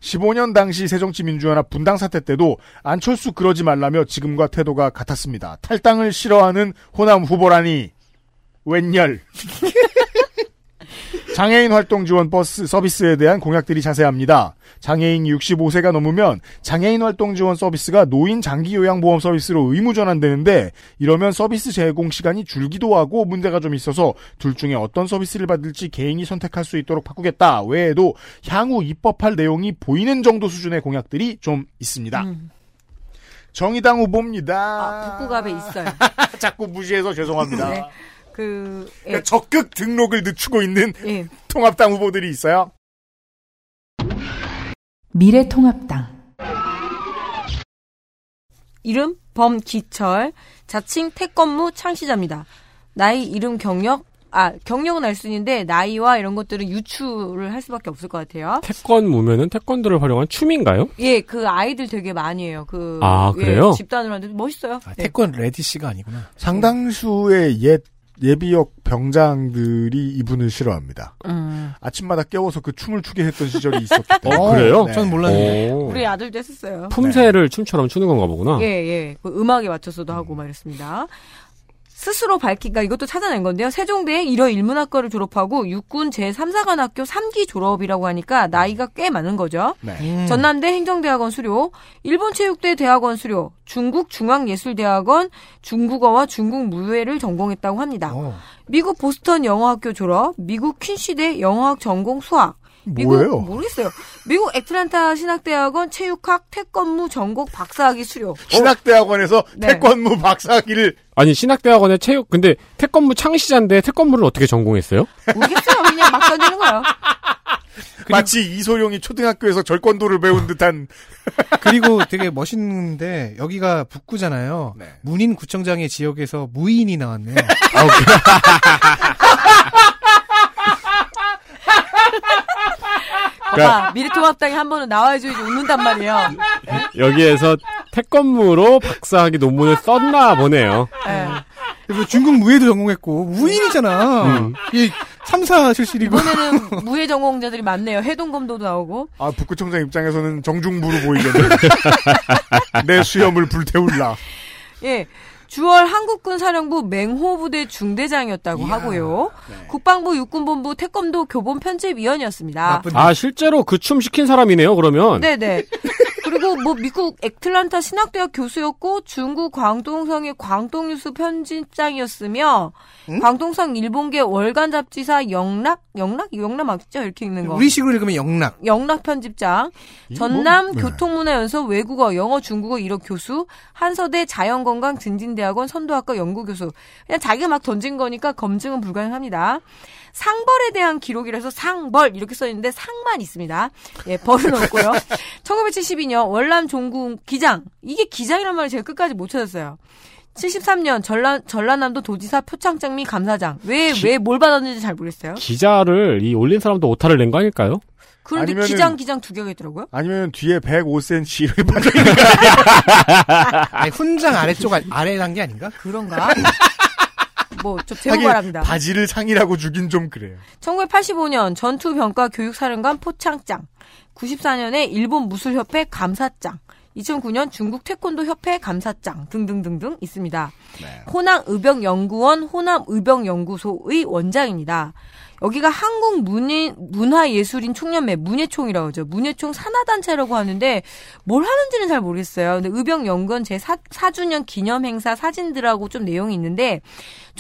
15년 당시 새정치민주연합 분당 사태 때도 안철수 그러지 말라며 지금과 태도가 같았습니다. 탈당을 싫어하는 호남 후보라니 웬열. 장애인 활동 지원 버스 서비스에 대한 공약들이 자세합니다. 장애인 65세가 넘으면 장애인 활동 지원 서비스가 노인 장기 요양 보험 서비스로 의무 전환되는데 이러면 서비스 제공 시간이 줄기도 하고 문제가 좀 있어서 둘 중에 어떤 서비스를 받을지 개인이 선택할 수 있도록 바꾸겠다. 외에도 향후 입법할 내용이 보이는 정도 수준의 공약들이 좀 있습니다. 음. 정의당 후보입니다. 아, 북구갑에 있어요. 자꾸 무시해서 죄송합니다. 네. 그, 예, 그러니까 적극 등록을 늦추고 있는 예. 통합당 후보들이 있어요. 미래통합당 이름 범기철 자칭 태권무 창시자입니다. 나이, 이름, 경력 아 경력은 알 수 있는데 나이와 이런 것들은 유추를 할 수밖에 없을 것 같아요. 태권무면은 태권도를 활용한 춤인가요? 예, 그 아이들 되게 많이 해요. 그 아, 예, 그래요? 집단으로 하는데 멋있어요. 아, 네. 태권 레디씨가 아니구나. 상당수의 옛 예비역 병장들이 이분을 싫어합니다. 음. 아침마다 깨워서 그 춤을 추게 했던 시절이 있었기 때문에. 어, 그래요? 네. 전 몰랐는데. 오. 우리 아들도 했었어요. 품새를 춤처럼 추는 건가 보구나. 예, 예. 그 음악에 맞춰서도 하고 막 이랬습니다. 스스로 밝히가 이것도 찾아낸 건데요. 세종대 1호 일문학과를 졸업하고 육군 제3사관학교 3기 졸업이라고 하니까 나이가 꽤 많은 거죠. 네. 음. 전남대 행정대학원 수료, 일본체육대 대학원 수료, 중국 중앙예술대학원 중국어와 중국 무예를 전공했다고 합니다. 어. 미국 보스턴 영어학교 졸업, 미국 퀸시대 영어학 전공 수학. 미국 뭐예요? 모르겠어요. 미국 애틀란타 신학대학원 체육학 태권무 전공 박사학위 수료. 신학대학원에서 네. 태권무 박사학위를 아니 신학대학원의 체육 근데 태권무 창시자인데 태권무를 어떻게 전공했어요? 모르겠어요. 그냥 막 던지는 거예요. 마치 이소룡이 초등학교에서 절권도를 배운 듯한 그리고 되게 멋있는데 여기가 북구잖아요. 네. 문인 구청장의 지역에서 무인이 나왔네요. 봐봐, 미래통합당에 한 번은 나와줘야지 웃는단 말이에요. 여기에서 태권무로 박사학위 논문을 썼나 보네요. 예. 그래서 중국 무예도 전공했고 무인이잖아. 음. 이 3사 출신이고. 이번에는 무예 전공자들이 많네요. 해동검도도 나오고. 아 북구청장 입장에서는 정중부로 보이겠네. 내 수염을 불태울라. 예. 주월 한국군 사령부 맹호부대 중대장이었다고 하고요. 국방부 육군본부 태권도 교본 편집위원이었습니다. 나쁜 아 실제로 그 춤 시킨 사람이네요. 그러면 네네. 그리고 뭐 미국 애틀란타 신학대학 교수였고 중국 광동성의 광동뉴스 편집장이었으며 광동성 일본계 월간 잡지사 영락 영락 영락 맞죠 이렇게 읽는 거. 우리식으로 읽으면 영락. 영락 편집장, 전남 교통문화연수 외국어, 영어, 중국어 1호 교수, 한서대 자연건강 증진대학원 선도학과 연구교수. 그냥 자기가 막 던진 거니까 검증은 불가능합니다. 상벌에 대한 기록이라서 상벌 이렇게 써 있는데 상만 있습니다. 예, 벌은 없고요. 1972년 월남 종국 기장. 이게 기장이란 말을 제가 끝까지 못 찾았어요. 73년 전라, 전라남도 도지사 표창장 및 감사장. 왜, 왜 뭘 받았는지 잘 모르겠어요. 기자를 이 올린 사람도 오타를 낸 거 아닐까요? 그런데 아니면은- 기장, 기장 두 개가 있더라고요. 아니면 뒤에 105cm를 빠져 있는 거 아니, 훈장 아래쪽 아- 아래란 게 아닌가? 그런가? 뭐, 저 제보 바랍니다. 바지를 상이라고 주긴 좀 그래요. 1985년 전투병과 교육사령관 포창장, 94년에 일본 무술협회 감사장, 2009년 중국 태권도 협회 감사장 등등등등 있습니다. 호남 의병연구원 호남 의병연구소의 원장입니다. 여기가 한국 문인, 문화예술인 총연맹, 문예총이라고 하죠. 문예총 산하단체라고 하는데, 뭘 하는지는 잘 모르겠어요. 근데 의병연구원 제4주년 기념 행사 사진들하고 좀 내용이 있는데,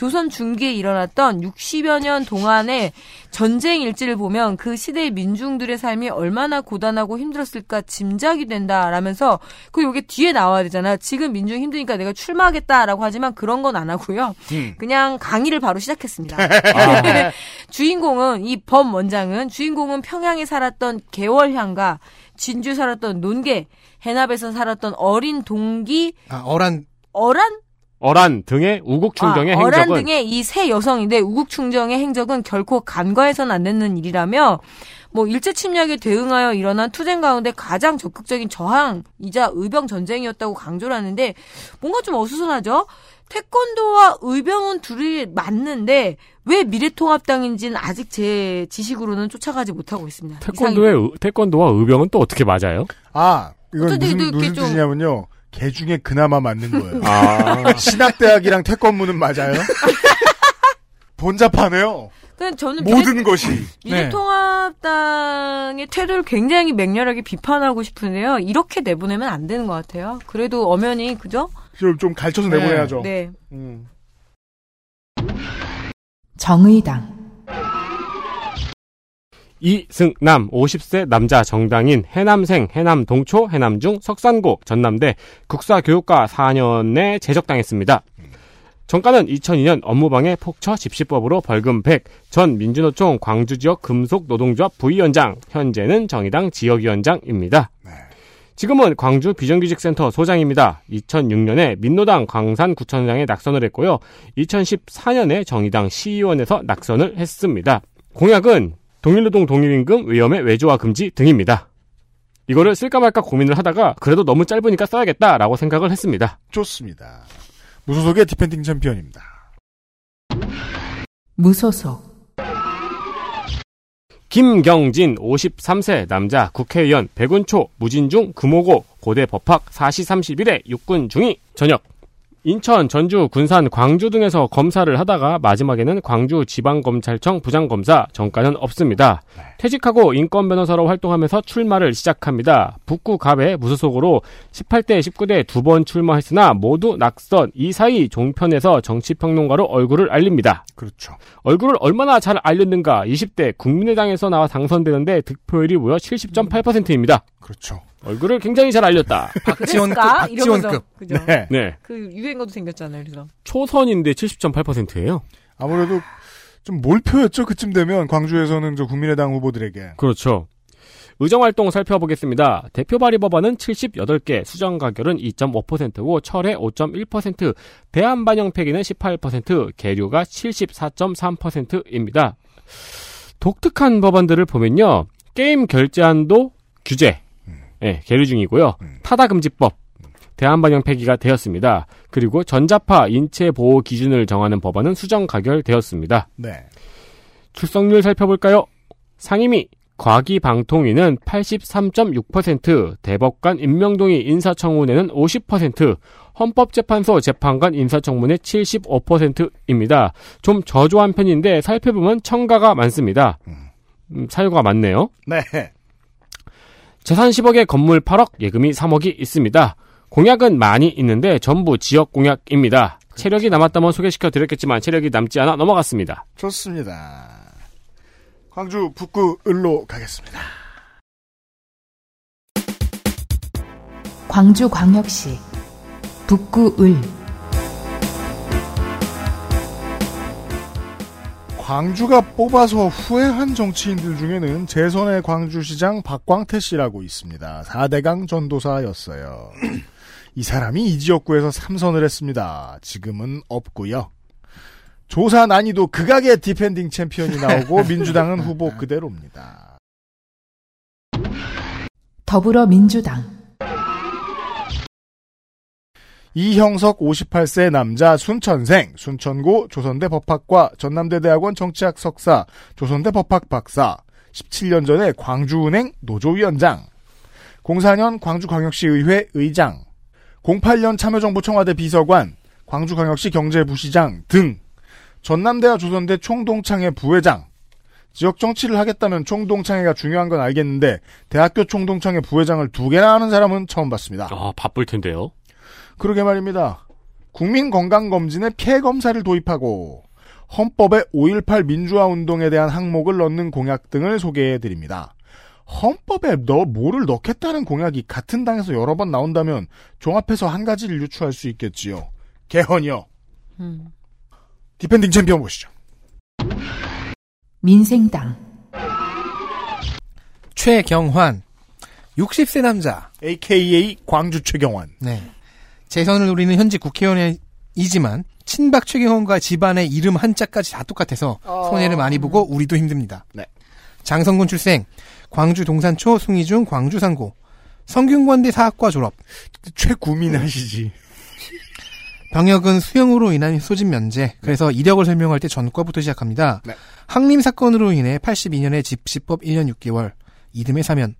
조선 중기에 일어났던 60여 년 동안의 전쟁 일지를 보면 그 시대의 민중들의 삶이 얼마나 고단하고 힘들었을까 짐작이 된다라면서 그 요게 뒤에 나와야 되잖아요. 지금 민중 힘드니까 내가 출마하겠다라고 하지만 그런 건 안 하고요. 그냥 강의를 바로 시작했습니다. 주인공은 이 범 원장은 주인공은 평양에 살았던 개월향과 진주 살았던 논개 해납에서 살았던 어린 동기 아, 어란 어란 어란 등의 우국 충정의 아, 어란 행적은 등의 이 세 여성인데 우국 충정의 행적은 결코 간과해서는 안 되는 일이라며 뭐 일제 침략에 대응하여 일어난 투쟁 가운데 가장 적극적인 저항이자 의병 전쟁이었다고 강조를 하는데 뭔가 좀 어수선하죠. 태권도와 의병은 둘이 맞는데 왜 미래통합당인지는 아직 제 지식으로는 쫓아가지 못하고 있습니다. 태권도의 의- 태권도와 의병은 또 어떻게 맞아요? 아, 이건 무슨, 무슨 좀- 뜻이냐면요. 개 중에 그나마 맞는 거예요. 아 신학대학이랑 태권무는 맞아요. 본잡하네요. 근데 저는 모든 미래- 것이. 미래통합당의 태도를 굉장히 맹렬하게 비판하고 싶은데요. 이렇게 내보내면 안 되는 것 같아요. 그래도 엄연히 그죠? 좀, 좀 갈쳐서 내보내야죠. 네. 음. 정의당, 이승남 50세 남자 정당인 해남생 해남동초 해남중 석산고 전남대 국사교육과 4년에 제적당했습니다. 정가는 2002년 업무방해 폭처 집시법으로 벌금 100, 전 민주노총 광주지역 금속노동조합 부위원장, 현재는 정의당 지역위원장입니다. 지금은 광주 비정규직센터 소장입니다. 2006년에 민노당 광산구청장에 낙선을 했고요. 2014년에 정의당 시의원에서 낙선을 했습니다. 공약은 동일노동 동일임금 위험의 외주화 금지 등입니다. 이거를 쓸까 말까 고민을 하다가 그래도 너무 짧으니까 써야겠다라고 생각을 했습니다. 좋습니다. 무소속의 디펜딩 챔피언입니다. 무소속, 김경진 53세 남자 국회의원 백운초 무진중 금호고 고대 법학 사시 31회 육군 중위 전역 인천, 전주, 군산, 광주 등에서 검사를 하다가 마지막에는 광주 지방검찰청 부장검사 정가는 없습니다. 퇴직하고 인권 변호사로 활동하면서 출마를 시작합니다. 북구 갑에 무소속으로 18대, 19대 두 번 출마했으나 모두 낙선. 이 사이 종편에서 정치평론가로 얼굴을 알립니다. 그렇죠. 얼굴을 얼마나 잘 알렸는가 20대 국민의당에서 나와 당선되는데 득표율이 무려 70.8%입니다. 그렇죠. 얼굴을 굉장히 잘 알렸다. 박지원급? 박지원급. 그죠? 네. 네. 그 유행어도 생겼잖아요. 그래서 초선인데 70.8%예요. 아무래도 좀 몰표였죠. 그쯤 되면 광주에서는 저 국민의당 후보들에게. 그렇죠. 의정 활동 살펴보겠습니다. 대표 발의 법안은 78개, 수정 가결은 2.5%고 철회 5.1%, 대안 반영 폐기는 18%, 계류가 74.3%입니다. 독특한 법안들을 보면요. 게임 결제한도 규제, 예, 계류 중이고요. 타다 금지법, 대안 반영 폐기가 되었습니다. 그리고 전자파 인체 보호 기준을 정하는 법안은 수정 가결되었습니다. 네. 출석률 살펴볼까요? 상임위 과기 방통위는 83.6%, 대법관 임명동의 인사청문회는 50%, 헌법재판소 재판관 인사청문회 75%입니다. 좀 저조한 편인데 살펴보면 청가가 많습니다. 음, 사유가 많네요. 네. 재산 10억에 건물 8억, 예금이 3억이 있습니다. 공약은 많이 있는데 전부 지역 공약입니다. 체력이 남았다면 소개시켜 드렸겠지만 체력이 남지 않아 넘어갔습니다. 좋습니다. 광주 북구 을로 가겠습니다. 광주광역시, 북구 을, 광주가 뽑아서 후회한 정치인들 중에는 재선의 광주시장 박광태 씨라고 있습니다. 4대강 전도사였어요. 이 사람이 이 지역구에서 3선을 했습니다. 지금은 없고요. 조사 난이도 극악의 디펜딩 챔피언이 나오고 민주당은 후보 그대로입니다. 더불어민주당, 이형석 58세 남자 순천생, 순천고 조선대 법학과 전남대 대학원 정치학 석사, 조선대 법학 박사, 17년 전에 광주은행 노조위원장, 04년 광주광역시의회 의장, 08년 참여정부 청와대 비서관, 광주광역시 경제부시장 등 전남대와 조선대 총동창회 부회장, 지역 정치를 하겠다면 총동창회가 중요한 건 알겠는데 대학교 총동창회 부회장을 두 개나 하는 사람은 처음 봤습니다. 아, 바쁠 텐데요. 그러게 말입니다. 국민건강검진에 폐검사를 도입하고 헌법에 5.18 민주화 운동에 대한 항목을 넣는 공약 등을 소개해드립니다. 헌법에 너 뭐를 넣겠다는 공약이 같은 당에서 여러 번 나온다면 종합해서 한 가지를 유추할 수 있겠지요. 개헌이요. 음. 디펜딩 챔피언 보시죠. 민생당, 최경환 60세 남자 AKA 광주 최경환. 네. 재선을 노리는 현직 국회의원이지만 친박 최경환과 집안의 이름 한자까지 다 똑같아서 손해를 많이 보고 우리도 힘듭니다. 네. 장성군 출생, 광주 동산초 숭이중 광주상고, 성균관대 사학과 졸업, 최구민 하시지. 병역은 수형으로 인한 소집 면제. 그래서 이력을 설명할 때 전과부터 시작합니다. 네. 항림 사건으로 인해 82년에 집시법 1년 6개월, 이듬해 사면.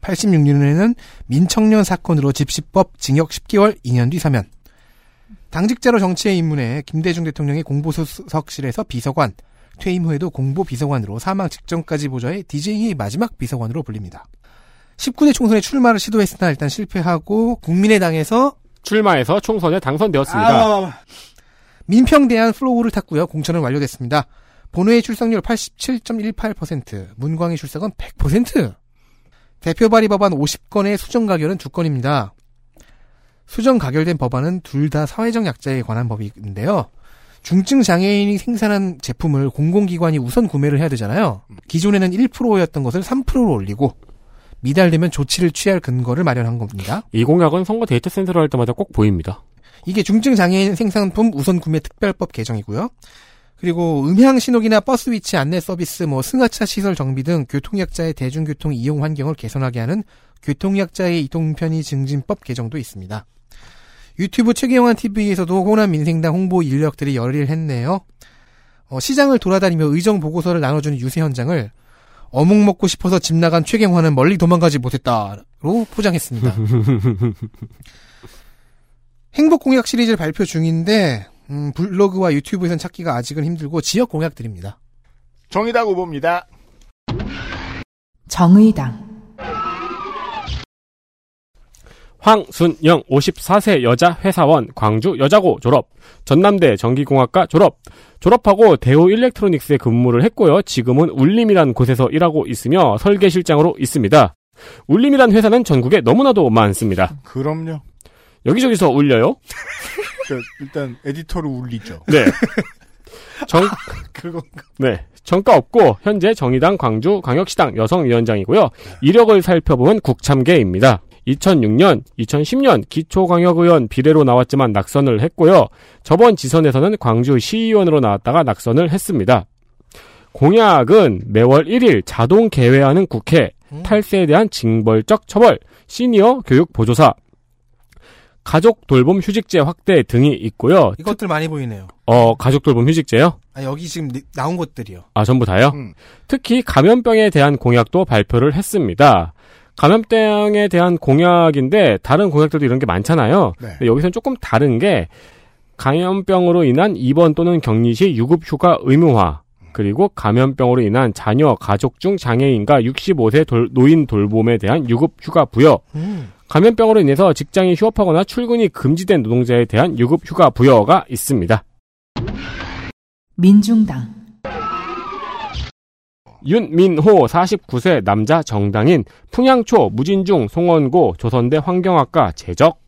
86년에는 민청년 사건으로 집시법 징역 10개월, 2년 뒤 사면. 당직자로 정치에 입문해 김대중 대통령이 공보수석실에서 비서관, 퇴임 후에도 공보 비서관으로 사망 직전까지 보좌해 DJ의 마지막 비서관으로 불립니다. 19대 총선에 출마를 시도했으나 일단 실패하고 국민의당에서 출마해서 총선에 당선되었습니다. 아, 민평대안 flow를 탔고요. 공천은 완료됐습니다. 본회의 출석률 87.18%, 문광위 출석은 100%. 대표 발의 법안 50건의 수정 가결은 2건입니다. 수정 가결된 법안은 둘 다 사회적 약자에 관한 법인데요. 중증 장애인이 생산한 제품을 공공기관이 우선 구매를 해야 되잖아요. 기존에는 1%였던 것을 3%로 올리고 미달되면 조치를 취할 근거를 마련한 겁니다. 이 공약은 선거 데이터 센터를 할 때마다 꼭 보입니다. 이게 중증 장애인 생산품 우선 구매 특별법 개정이고요. 그리고 음향 신호기나 버스 위치 안내 서비스, 뭐 승하차 시설 정비 등 교통약자의 대중교통 이용 환경을 개선하게 하는 교통약자의 이동 편의 증진법 개정도 있습니다. 유튜브 최경환 TV에서도 호남 민생당 홍보 인력들이 열의를 했네요. 어, 시장을 돌아다니며 의정 보고서를 나눠주는 유세 현장을 어묵 먹고 싶어서 집 나간 최경환은 멀리 도망가지 못했다로 포장했습니다. 행복 공약 시리즈를 발표 중인데 음, 블로그와 유튜브에선 찾기가 아직은 힘들고 지역 공약들입니다. 정의당 후보입니다. 정의당 황순영 54세 여자 회사원 광주 여자고 졸업 전남대 전기공학과 졸업 졸업하고 대우 일렉트로닉스에 근무를 했고요. 지금은 울림이란 곳에서 일하고 있으며 설계실장으로 있습니다. 울림이란 회사는 전국에 너무나도 많습니다. 그럼요. 여기저기서 울려요. 그, 일단 에디터로 울리죠. 네. 정, 그거 네. 정가 없고 현재 정의당 광주 광역시당 여성위원장이고요. 이력을 살펴보면 국참계입니다. 2006년, 2010년 기초광역의원 비례로 나왔지만 낙선을 했고요. 저번 지선에서는 광주 시의원으로 나왔다가 낙선을 했습니다. 공약은 매월 1일 자동 개회하는 국회, 탈세에 대한 징벌적 처벌, 시니어 교육 보조사, 가족 돌봄 휴직제 확대 등이 있고요. 이것들 많이 보이네요. 어, 가족 돌봄 휴직제요? 아, 여기 지금 나온 것들이요. 아, 전부 다요? 음. 특히 감염병에 대한 공약도 발표를 했습니다. 감염병에 대한 공약인데 다른 공약들도 이런 게 많잖아요. 네. 근데 여기서는 조금 다른 게 감염병으로 인한 입원 또는 격리 시 유급 휴가 의무화 그리고 감염병으로 인한 자녀 가족 중 장애인과 65세 돌- 노인 돌봄에 대한 유급 휴가 부여 음. 감염병으로 인해서 직장이 휴업하거나 출근이 금지된 노동자에 대한 유급 휴가 부여가 있습니다. 민중당 윤민호 49세 남자 정당인 풍양초 무진중 송원고 조선대 환경학과 재적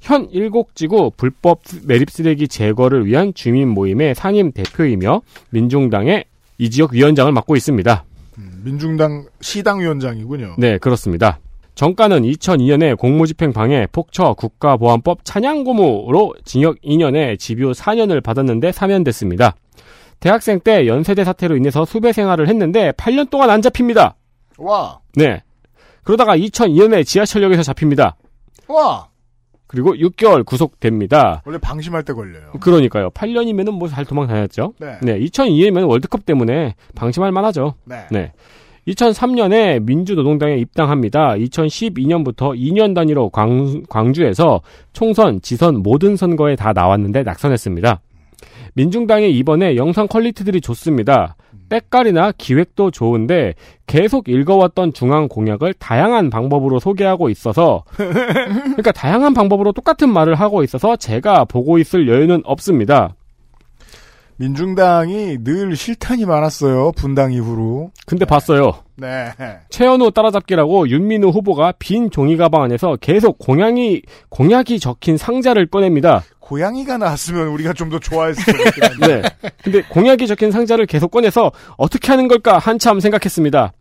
현 일곡지구 불법 매립 쓰레기 제거를 위한 주민 모임의 상임 대표이며 민중당의 이 지역 위원장을 맡고 있습니다. 음, 민중당 시당 위원장이군요. 네, 그렇습니다. 정가는 2002년에 공무집행 방해 폭처 국가보안법 찬양고무로 징역 2년에 집유 4년을 받았는데 사면됐습니다. 대학생 때 연세대 사태로 인해서 수배 생활을 했는데 8년 동안 안 잡힙니다. 와, 네. 그러다가 2002년에 지하철역에서 잡힙니다. 와. 그리고 6개월 구속됩니다. 원래 방심할 때 걸려요. 그러니까요. 8년이면은 뭐 잘 도망 다녔죠. 네. 네. 2002년이면 월드컵 때문에 방심할 만하죠. 네. 네. 2003년에 민주노동당에 입당합니다. 2012년부터 2년 단위로 광, 광주에서 총선, 지선 모든 선거에 다 나왔는데 낙선했습니다. 민중당이 이번에 영상 퀄리티들이 좋습니다. 때깔이나 기획도 좋은데 계속 읽어왔던 중앙 공약을 다양한 방법으로 소개하고 있어서 그러니까 다양한 방법으로 똑같은 말을 하고 있어서 제가 보고 있을 여유는 없습니다. 민중당이 늘 실탄이 많았어요. 분당 이후로. 근데 봤어요. 네. 최현우 따라잡기라고 윤민우 후보가 빈 종이 가방 안에서 계속 공약이 공약이 적힌 상자를 꺼냅니다. 고양이가 나왔으면 우리가 좀 더 좋아했을 한데. 네. 근데 공약이 적힌 상자를 계속 꺼내서 어떻게 하는 걸까 한참 생각했습니다.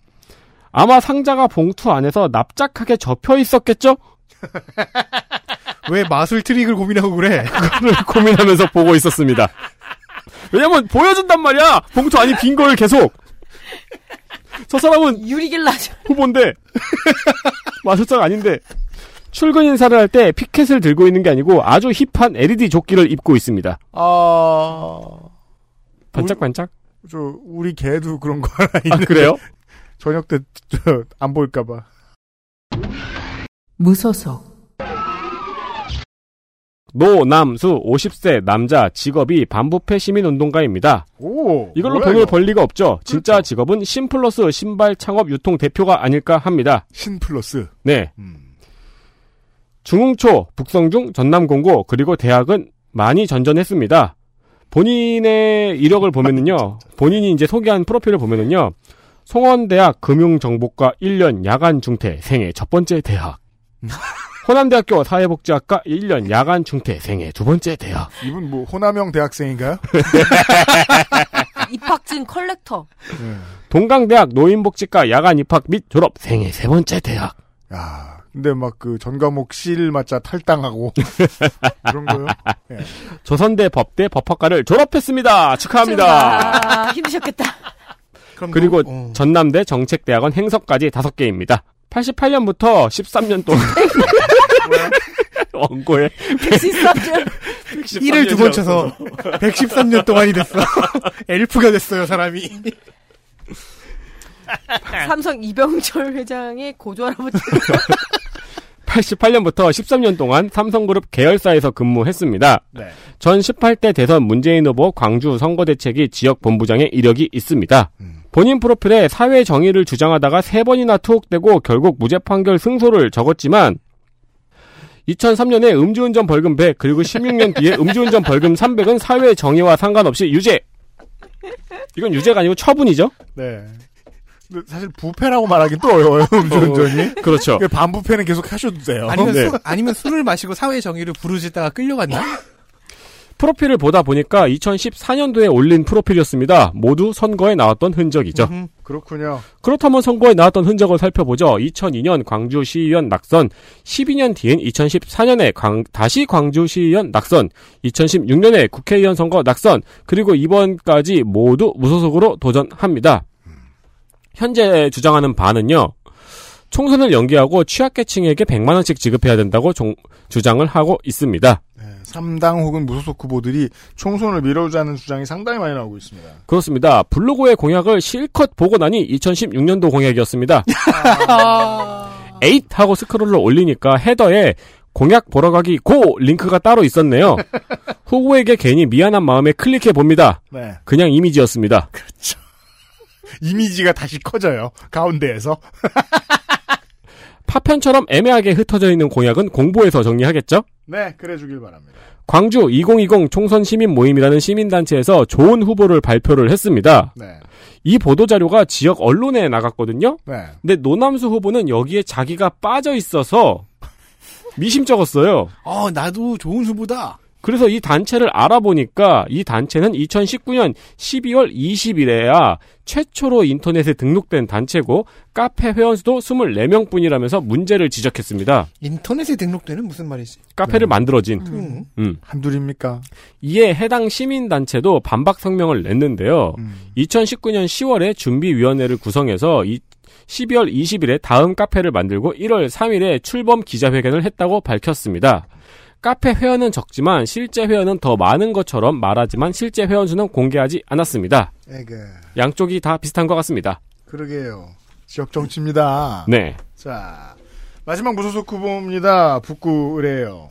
아마 상자가 봉투 안에서 납작하게 접혀 있었겠죠? 왜 마술 트릭을 고민하고 그래? 그걸 고민하면서 보고 있었습니다. 왜냐면 보여준단 말이야. 봉투 안이 빈걸 계속. 저 사람은 유리길라죠. 후보인데 마술사가 아닌데 출근 인사를 할 때 피켓을 들고 있는 게 아니고 아주 힙한 LED 조끼를 입고 있습니다. 아, 반짝반짝. 저 우리 개도 그런 거 하나 아 있는데 그래요? 저녁 때 안 보일까봐. 무소속 노남수 50세 남자 직업이 반부패 시민운동가입니다. 오. 이걸로 돈을 이거? 벌 리가 없죠. 진짜 직업은 신플러스 신발 창업 유통 대표가 아닐까 합니다. 신플러스. 네. 음. 중흥초, 북성중, 전남공고 그리고 대학은 많이 전전했습니다. 본인의 이력을 보면은요. 본인이 이제 소개한 프로필을 보면은요. 송원대학 금융정보과 1년 야간 중퇴 생애 첫 번째 대학. 호남대학교 사회복지학과 1년 야간 중퇴 생애 두 번째 대학. 이분 뭐 호남형 대학생인가요? 입학증 컬렉터. 네. 동강대학 노인복지과 야간 입학 및 졸업 생애 세 번째 대학. 야, 근데 막 그 전과목 실 맞자 탈당하고 그런 거요? 예. 조선대 법대 법학과를 졸업했습니다. 축하합니다. 아, 힘드셨겠다. 그리고 너- 어. 전남대 정책대학원 행석까지 다섯 개입니다. 88년부터 13년 동안 원고에 13년. 1을 두 번 쳐서 113년 동안이 됐어. 엘프가 됐어요, 사람이. 삼성 이병철 회장의 고조 할아버지. 88년부터 13년 동안 삼성그룹 계열사에서 근무했습니다. 네. 전 18대 대선 문재인 후보 광주 선거대책위 지역 본부장의 이력이 있습니다. 본인 프로필에 사회 정의를 주장하다가 세 번이나 투옥되고 결국 무죄 판결 승소를 적었지만 2003년에 음주운전 벌금 100 그리고 16년 뒤에 음주운전 벌금 300은 사회 정의와 상관없이 유죄. 이건 유죄가 아니고 처분이죠? 네. 사실 부패라고 말하긴 또 어려워요, 음주운전이. 그렇죠. 그 반부패는 계속 하셔도 돼요. 아니면, 네. 술, 아니면 술을 마시고 사회 정의를 부르짖다가 끌려갔나? 프로필을 보다 보니까 2014년도에 올린 프로필이었습니다. 모두 선거에 나왔던 흔적이죠. 음, 그렇군요. 그렇다면 선거에 나왔던 흔적을 살펴보죠. 2002년 광주시의원 낙선, 12년 뒤엔 2014년에 광- 다시 광주시의원 낙선, 2016년에 국회의원 선거 낙선, 그리고 이번까지 모두 무소속으로 도전합니다. 현재 주장하는 바는요. 총선을 연기하고 취약계층에게 100만원씩 지급해야 된다고 종- 주장을 하고 있습니다. 네, 3당 혹은 무소속 후보들이 총선을 밀어주자는 주장이 상당히 많이 나오고 있습니다. 그렇습니다. 블로그의 공약을 실컷 보고 나니 2016년도 공약이었습니다. 에잇 하고 스크롤을 올리니까 헤더에 공약 보러 가기 go 링크가 따로 있었네요. 후보에게 괜히 미안한 마음에 클릭해 봅니다. 네. 그냥 이미지였습니다. 이미지가 다시 커져요. 가운데에서. 파편처럼 애매하게 흩어져 있는 공약은 공보에서 정리하겠죠? 네, 그래 주길 바랍니다. 광주 2020 총선 시민 모임이라는 시민단체에서 좋은 후보를 발표를 했습니다. 네. 이 보도자료가 지역 언론에 나갔거든요? 네. 근데 노남수 후보는 여기에 자기가 빠져 있어서 미심쩍었어요. 어, 나도 좋은 후보다. 그래서 이 단체를 알아보니까 이 단체는 2019년 12월 20일에야 최초로 인터넷에 등록된 단체고 카페 회원수도 24명 뿐이라면서 문제를 지적했습니다. 인터넷에 등록되는 무슨 말이지? 카페를 만들어진. 음. 음. 한둘입니까? 이에 해당 시민단체도 반박 성명을 냈는데요. 음. 2019년 10월에 준비위원회를 구성해서 이 12월 20일에 다음 카페를 만들고 1월 3일에 출범 기자회견을 했다고 밝혔습니다. 카페 회원은 적지만 실제 회원은 더 많은 것처럼 말하지만 실제 회원 수는 공개하지 않았습니다. 에그. 양쪽이 다 비슷한 것 같습니다. 그러게요. 지역 정치입니다. 네. 자, 마지막 무소속 후보입니다. 북구 의뢰요.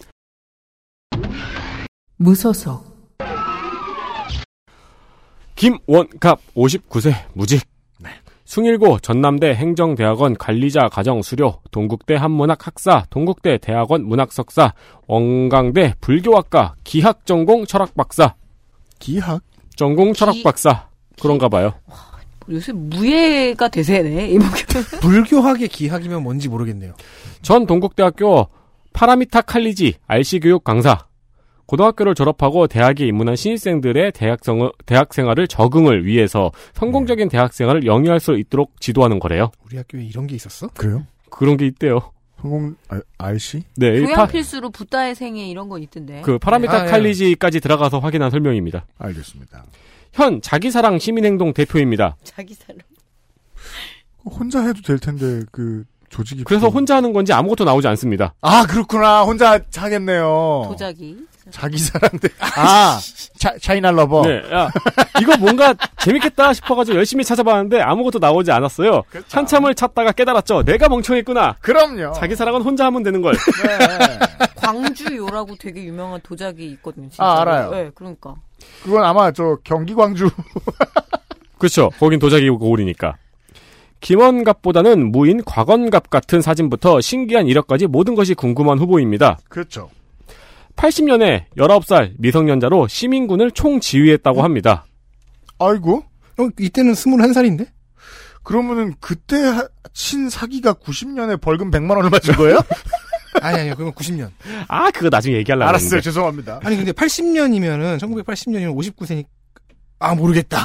무소속, 김원갑 59세 무직. 숭일고 전남대 행정대학원 관리자 가정수료, 동국대 한문학 학사, 동국대 대학원 문학 석사, 원광대 불교학과 기학 전공 철학 박사, 기학? 전공 철학박사. 그런가 봐요. 요새 무예가 대세네, 이목표. 불교학의 기학이면 뭔지 모르겠네요. 전 동국대학교 파라미타 칼리지 RC 교육 강사. 고등학교를 졸업하고 대학에 입문한 신입생들의 대학생, 대학 생활을 적응을 위해서 성공적인 대학 생활을 영위할 수 있도록 지도하는 거래요. 우리 학교에 이런 게 있었어? 그래요? 그런 게 있대요. 성공, 아, RC? 네, 이 교양 파, 필수로 붓다의 생애 이런 거 있던데. 그 파라미타 아, 예. 칼리지까지 들어가서 확인한 설명입니다. 알겠습니다. 현 자기사랑 시민행동 대표입니다. 자기 사람. 혼자 해도 될 텐데, 그, 조직이. 그래서 그- 혼자 하는 건지 아무것도 나오지 않습니다. 아, 그렇구나. 혼자 하겠네요. 도자기. 자기 사랑 대, 아, 차, China lover. 네, 야, 이거 뭔가 재밌겠다 싶어가지고 열심히 찾아봤는데 아무것도 나오지 않았어요. 한참을 찾다가 깨달았죠. 내가 멍청했구나. 그럼요. 자기 사랑은 혼자 하면 되는 걸. 광주요라고 되게 유명한 도자기 있거든요. 진짜. 아, 알아요. 네, 그러니까. 그건 아마 저 경기 광주. 그렇죠. 거긴 도자기 고울이니까. 김원갑보다는 무인 곽원갑 같은 사진부터 신기한 이력까지 모든 것이 궁금한 후보입니다. 그렇죠. 80년에 19살 미성년자로 시민군을 총지휘했다고 합니다. 아이고. 어, 이때는 21살인데? 그러면은 그때 하- 친 사기가 90년에 벌금 100만 원을 맞은 거예요? 아니, 아니요. 그건 90년. 아, 그거 나중에 얘기하려고 알았어요. 했는데. 죄송합니다. 아니, 근데 80년이면은, 1980년이면 59세니까, 아, 모르겠다.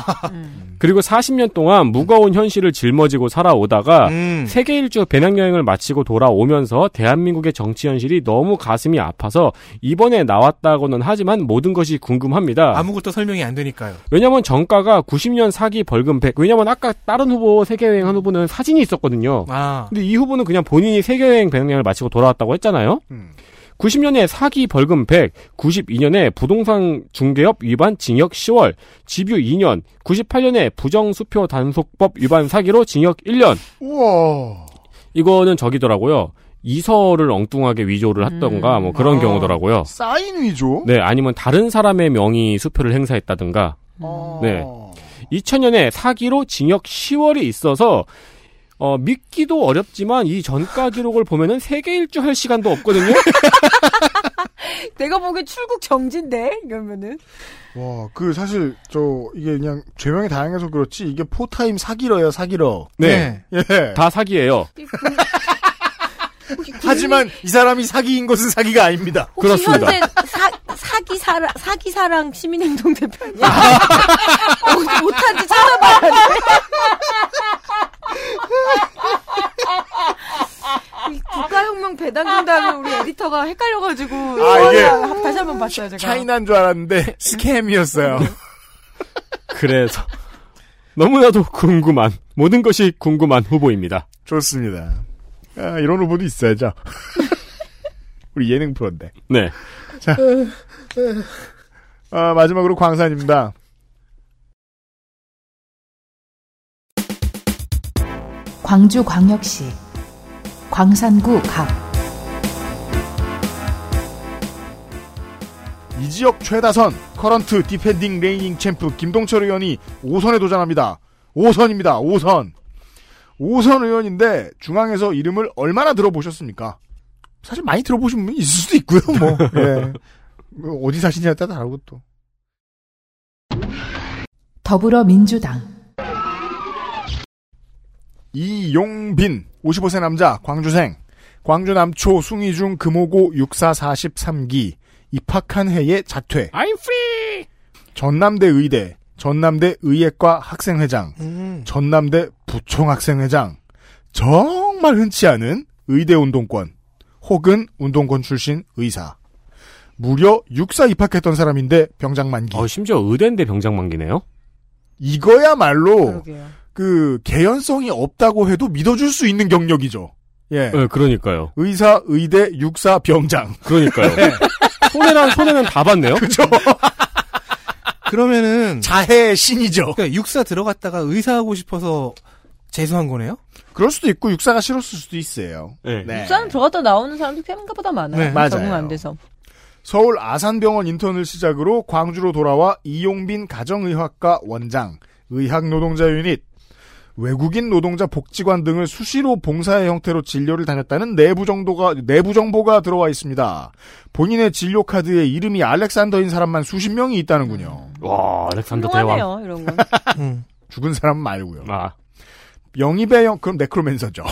그리고 40년 동안 무거운 현실을 짊어지고 살아오다가 음. 세계 일주 배낭여행을 마치고 돌아오면서 대한민국의 정치 현실이 너무 가슴이 아파서 이번에 나왔다고는 하지만 모든 것이 궁금합니다. 아무것도 설명이 안 되니까요. 왜냐면 정가가 90년 사기 벌금 100. 왜냐면 아까 다른 후보 세계여행 한 후보는 사진이 있었거든요. 아. 근데 이 후보는 그냥 본인이 세계여행 배낭여행을 마치고 돌아왔다고 했잖아요. 음. 90년에 사기 벌금 100, 92년에 부동산 중개업 위반 징역 10월, 집유 2년, 98년에 부정수표 단속법 위반 사기로 징역 1년. 우와. 이거는 저기더라고요. 이서를 엉뚱하게 위조를 했던가 뭐 그런 아. 경우더라고요. 사인 위조? 네, 아니면 다른 사람의 명의 수표를 행사했다든가. 어. 네. 2000년에 사기로 징역 10월이 있어서 어, 믿기도 어렵지만 이 전가 기록을 보면은 세계 일주 할 시간도 없거든요. 내가 보기엔 출국 정지인데 이러면은 와, 그 사실 저 이게 그냥 죄명이 다양해서 그렇지 이게 포타임 사기러예요, 사기러. 네. 예. 다 사기예요. 하지만 이 사람이 사기인 것은 사기가 아닙니다. 혹시 그렇습니다. 현재 사, 사기 사랑 사기 사랑 시민행동 대표 아니야? 어, 못한지 찾아봐야 돼. 이 국가혁명 배당금 다음에 우리 에디터가 헷갈려가지고 아, 이게 한- 다시 한번 봤어요 제가. 차이난 줄 알았는데 스캠이었어요. 그래서 너무나도 궁금한 모든 것이 궁금한 후보입니다. 좋습니다. 아, 이런 후보도 있어야죠. 우리 예능 프로인데. 네. 자, 아, 마지막으로 광산입니다. 광주광역시 광산구 갑 이 지역 최다선 current defending reigning champ 김동철 의원이 5선에 도전합니다. 5선입니다. 5선. 5선 의원인데 중앙에서 이름을 얼마나 들어보셨습니까? 사실 많이 들어보신 분이 있을 수도 있고요. 뭐. 예. 뭐 어디 사시냐에 따라 다르고 또. 더불어민주당 이용빈 55세 남자 광주생 광주 남초 숭이중 금호고 6443기 입학한 해에 자퇴 I'm free. 전남대 의대 전남대 의예과 학생회장 음. 전남대 부총학생회장 정말 흔치 않은 의대 운동권 혹은 운동권 출신 의사 무려 육사 입학했던 사람인데 병장 만기 어, 심지어 의대인데 병장 만기네요. 이거야말로 그러게요. 그 개연성이 없다고 해도 믿어줄 수 있는 경력이죠. 예. 네, 그러니까요. 의사, 의대, 육사, 병장. 그러니까요. 손해랑 손해는 다 봤네요. 그죠? 그러면은, 자해의 신이죠. 그러니까 육사 들어갔다가 의사하고 싶어서 재수한 거네요? 그럴 수도 있고 육사가 싫었을 수도 있어요. 네. 네. 부산 들어갔다 나오는 사람도 생각보다 많아요. 네, 맞아요. 적응 안 돼서. 서울 아산병원 인턴을 시작으로 광주로 돌아와 이용빈 가정의학과 원장, 의학노동자 유닛, 외국인 노동자 복지관 등을 수시로 봉사의 형태로 진료를 다녔다는 내부 정도가 내부 정보가 들어와 있습니다. 본인의 진료 카드에 이름이 알렉산더인 사람만 수십 명이 있다는군요. 와, 알렉산더 대왕. 이런 건. 음. 죽은 사람 말고요. 아, 영입의 형, 그럼 네크로맨서죠.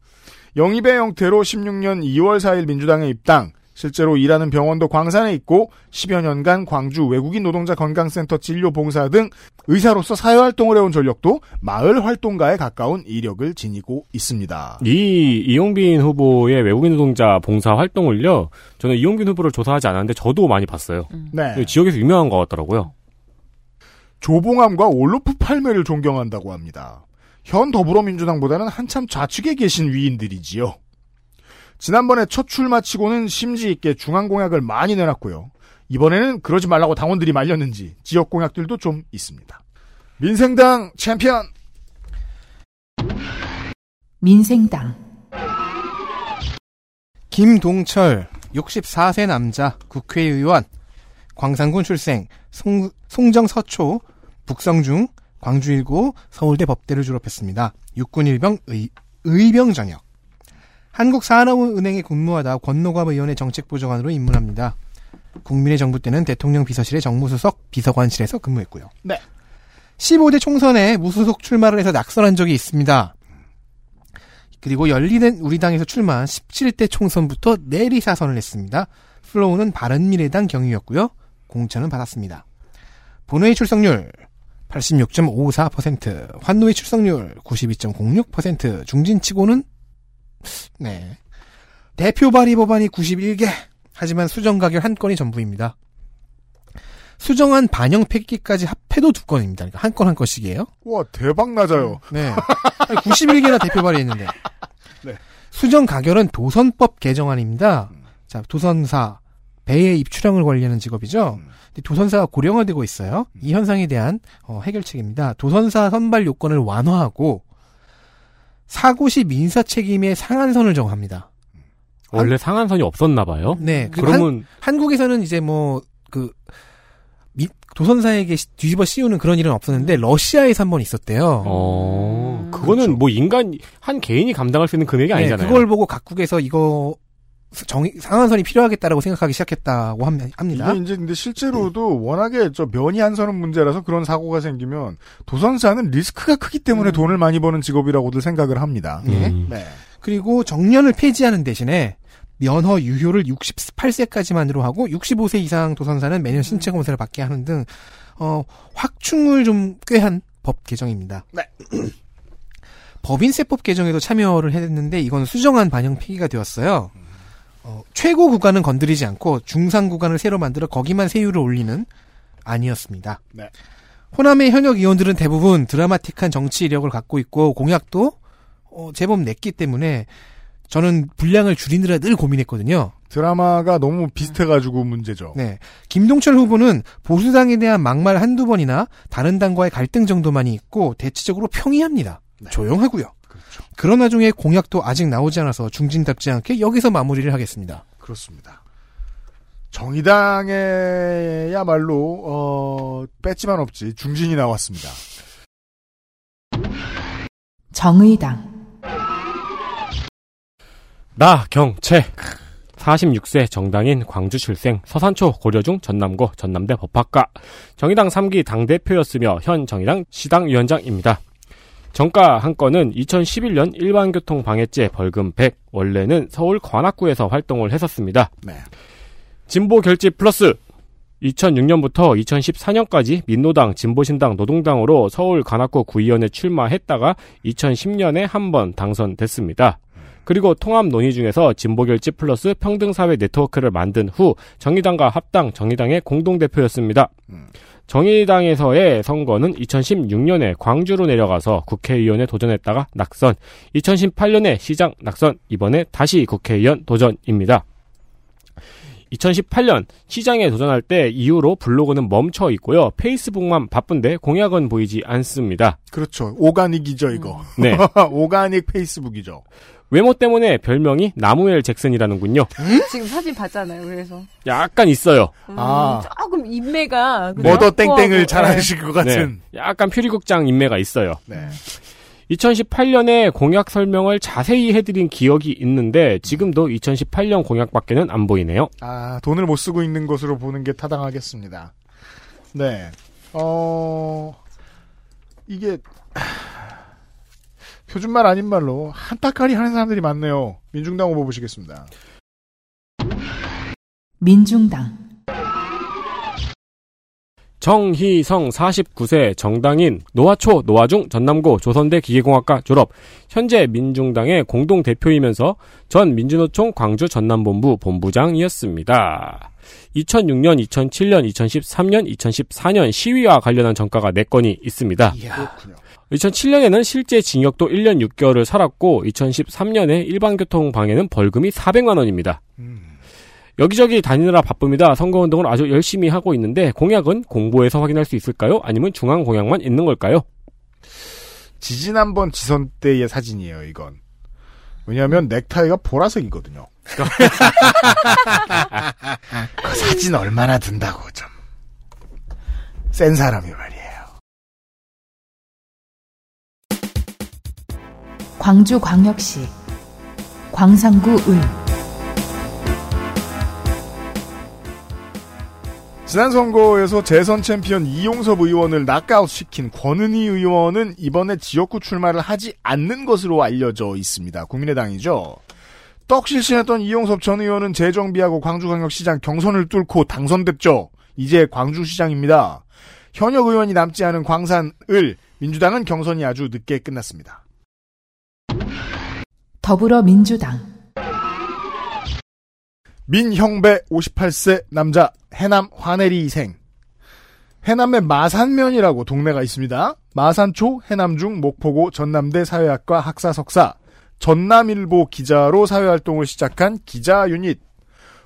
영입의 형태로 16년 2월 4일 민주당에 입당, 실제로 일하는 병원도 광산에 있고 10여 년간 광주 외국인 노동자 건강센터 진료 봉사 등 의사로서 사회활동을 해온 전력도 마을 활동가에 가까운 이력을 지니고 있습니다. 이 이용빈 후보의 외국인 노동자 봉사 활동을요. 저는 이용빈 후보를 조사하지 않았는데 저도 많이 봤어요. 네. 지역에서 유명한 것 같더라고요. 조봉암과 올로프 팔매를 존경한다고 합니다. 현 더불어민주당보다는 한참 좌측에 계신 위인들이지요. 지난번에 첫 출마 치고는 심지 있게 중앙공약을 많이 내놨고요. 이번에는 그러지 말라고 당원들이 말렸는지 지역 공약들도 좀 있습니다. 민생당 챔피언 민생당 김동철 64세 남자 국회의원 광산군 출생 송, 송정 서초 북성중 광주일고 서울대 법대를 졸업했습니다. 육군 일병 의, 의병 전역 한국산업은행에 근무하다 권노갑 의원의 정책부장관으로 입문합니다. 국민의 정부 때는 대통령 비서실의 정무수석 비서관실에서 근무했고요. 네. 15대 총선에 무소속 출마를 해서 낙선한 적이 있습니다. 그리고 열리는 우리 당에서 출마한 17대 총선부터 내리사선을 했습니다. 플로우는 바른미래당 경위였고요. 공천은 받았습니다. 본회의 출석률 86.54%, 환노의 출석률 92.06%, 중진치고는 네. 대표 발의 법안이 91개, 하지만 수정 가결 한 건이 전부입니다. 수정안 반영 폐기까지 합해도 두 건입니다. 그러니까 한건한 건씩이에요. 와 대박 낮아요. 네. 91개나 대표 발의했는데. 네. 수정 가결은 도선법 개정안입니다. 자, 도선사 배의 입출항을 관리하는 직업이죠. 근데 도선사가 고령화되고 있어요. 이 현상에 대한 어, 해결책입니다. 도선사 선발 요건을 완화하고 사고 시 민사 책임의 상한선을 정합니다. 원래 상한선이 없었나 봐요. 네. 그리고 그러면 한, 국에서는 이제 뭐그 도선사에게 시- 뒤집어 씌우는 그런 일은 없었는데 러시아에서 한 번 있었대요. 어, 그거는 뭐 인간 한 개인이 감당할 수 있는 금액이 네, 아니잖아요. 그걸 보고 각국에서 이거 정 상한선이 필요하겠다라고 생각하기 시작했다고 함- 합니다. 이게 이제 근데 실제로도 워낙에 저 면이 안 서는 문제라서 그런 사고가 생기면 도선사는 리스크가 크기 때문에 돈을 많이 버는 직업이라고들 생각을 합니다. 예. 음. 네. 그리고 정년을 폐지하는 대신에 면허 유효를 68세까지만으로 하고 65세 이상 도선사는 매년 신체 검사를 받게 하는 등 어, 확충을 좀 꾀한 법 개정입니다. 네. 법인세법 개정에도 참여를 했는데 이건 수정안 반영 폐기가 되었어요. 어, 최고 구간은 건드리지 않고 중상 구간을 새로 만들어 거기만 세율을 올리는 아니었습니다. 네. 호남의 현역 의원들은 대부분 드라마틱한 정치 이력을 갖고 있고 공약도 어, 제법 냈기 때문에 저는 분량을 줄이느라 늘 고민했거든요. 드라마가 너무 비슷해가지고 문제죠. 네. 김동철 후보는 보수당에 대한 막말 한두 번이나 다른 당과의 갈등 정도만이 있고 대체적으로 평이합니다. 조용하고요. 그런 와중에 공약도 아직 나오지 않아서 중진답지 않게 여기서 마무리를 하겠습니다. 그렇습니다. 정의당에야말로 어, 뺐지만 없지 중진이 나왔습니다. 정의당 나 경채 46세 정당인 광주 출생 서산초 고려중 전남고 전남대 법학과 정의당 3기 당대표였으며 현 정의당 시당위원장입니다. 정가 한 건은 2011년 일반교통 방해죄 벌금 100 원래는 서울 관악구에서 활동을 했었습니다. 네. 진보 결집 플러스 2006년부터 2014년까지 민노당, 진보신당, 노동당으로 서울 관악구 구의원에 출마했다가 2010년에 한 번 당선됐습니다. 그리고 통합 논의 중에서 진보결집 플러스 평등사회 네트워크를 만든 후 정의당과 합당 정의당의 공동대표였습니다. 정의당에서의 선거는 2016년에 광주로 내려가서 국회의원에 도전했다가 낙선, 2018년에 시장 낙선, 이번에 다시 국회의원 도전입니다. 2018년 시장에 도전할 때 이후로 블로그는 멈춰 있고요. 페이스북만 바쁜데 공약은 보이지 않습니다. 그렇죠. 오가닉이죠 이거. 네. 오가닉 페이스북이죠. 외모 때문에 별명이 나무엘 잭슨이라는군요. 지금 사진 봤잖아요. 그래서 약간 있어요. 음, 아. 조금 인매가 머더 땡땡을 네. 잘 하실 것 같은. 네. 약간 퓨리국장 인매가 있어요. 네. 2018년에 공약 설명을 자세히 해드린 기억이 있는데 지금도 2018년 공약밖에는 안 보이네요. 아 돈을 못 쓰고 있는 것으로 보는 게 타당하겠습니다. 네. 어 이게 하, 표준말 아닌 말로 한따까리 하는 사람들이 많네요. 민중당 후보 보시겠습니다. 민중당 정희성 49세 정당인 노화초 노화중 전남고 조선대 기계공학과 졸업 현재 민중당의 공동 대표이면서 전 민주노총 광주 전남본부 본부장이었습니다. 2006년, 2007년, 2013년, 2014년 시위와 관련한 전과가 4건이 있습니다. 그렇군요. 2007년에는 실제 징역도 1년 6개월을 살았고 2013년에 일반교통 방해는 벌금이 400만 원입니다. 여기저기 다니느라 바쁩니다. 선거운동을 아주 열심히 하고 있는데 공약은 공보에서 확인할 수 있을까요? 아니면 중앙 공약만 있는 걸까요? 지지난번 지선 때의 사진이에요, 이건. 왜냐하면 넥타이가 보라색이거든요. 그 사진 얼마나 든다고 좀. 센 사람이 말이에요. 광주광역시 광산구 을 지난 선거에서 재선 챔피언 이용섭 의원을 낙아웃시킨 권은희 의원은 이번에 지역구 출마를 하지 않는 것으로 알려져 있습니다. 국민의당이죠. 떡실신했던 이용섭 전 의원은 재정비하고 광주광역시장 경선을 뚫고 당선됐죠. 이제 광주시장입니다. 현역 의원이 남지 않은 광산을 민주당은 경선이 아주 늦게 끝났습니다. 더불어민주당 민형배 58세 남자 해남 화내리생 해남의 마산면이라고 동네가 있습니다. 마산초, 해남중, 목포고, 전남대 사회학과 학사 석사, 전남일보 기자로 사회활동을 시작한 기자 유닛.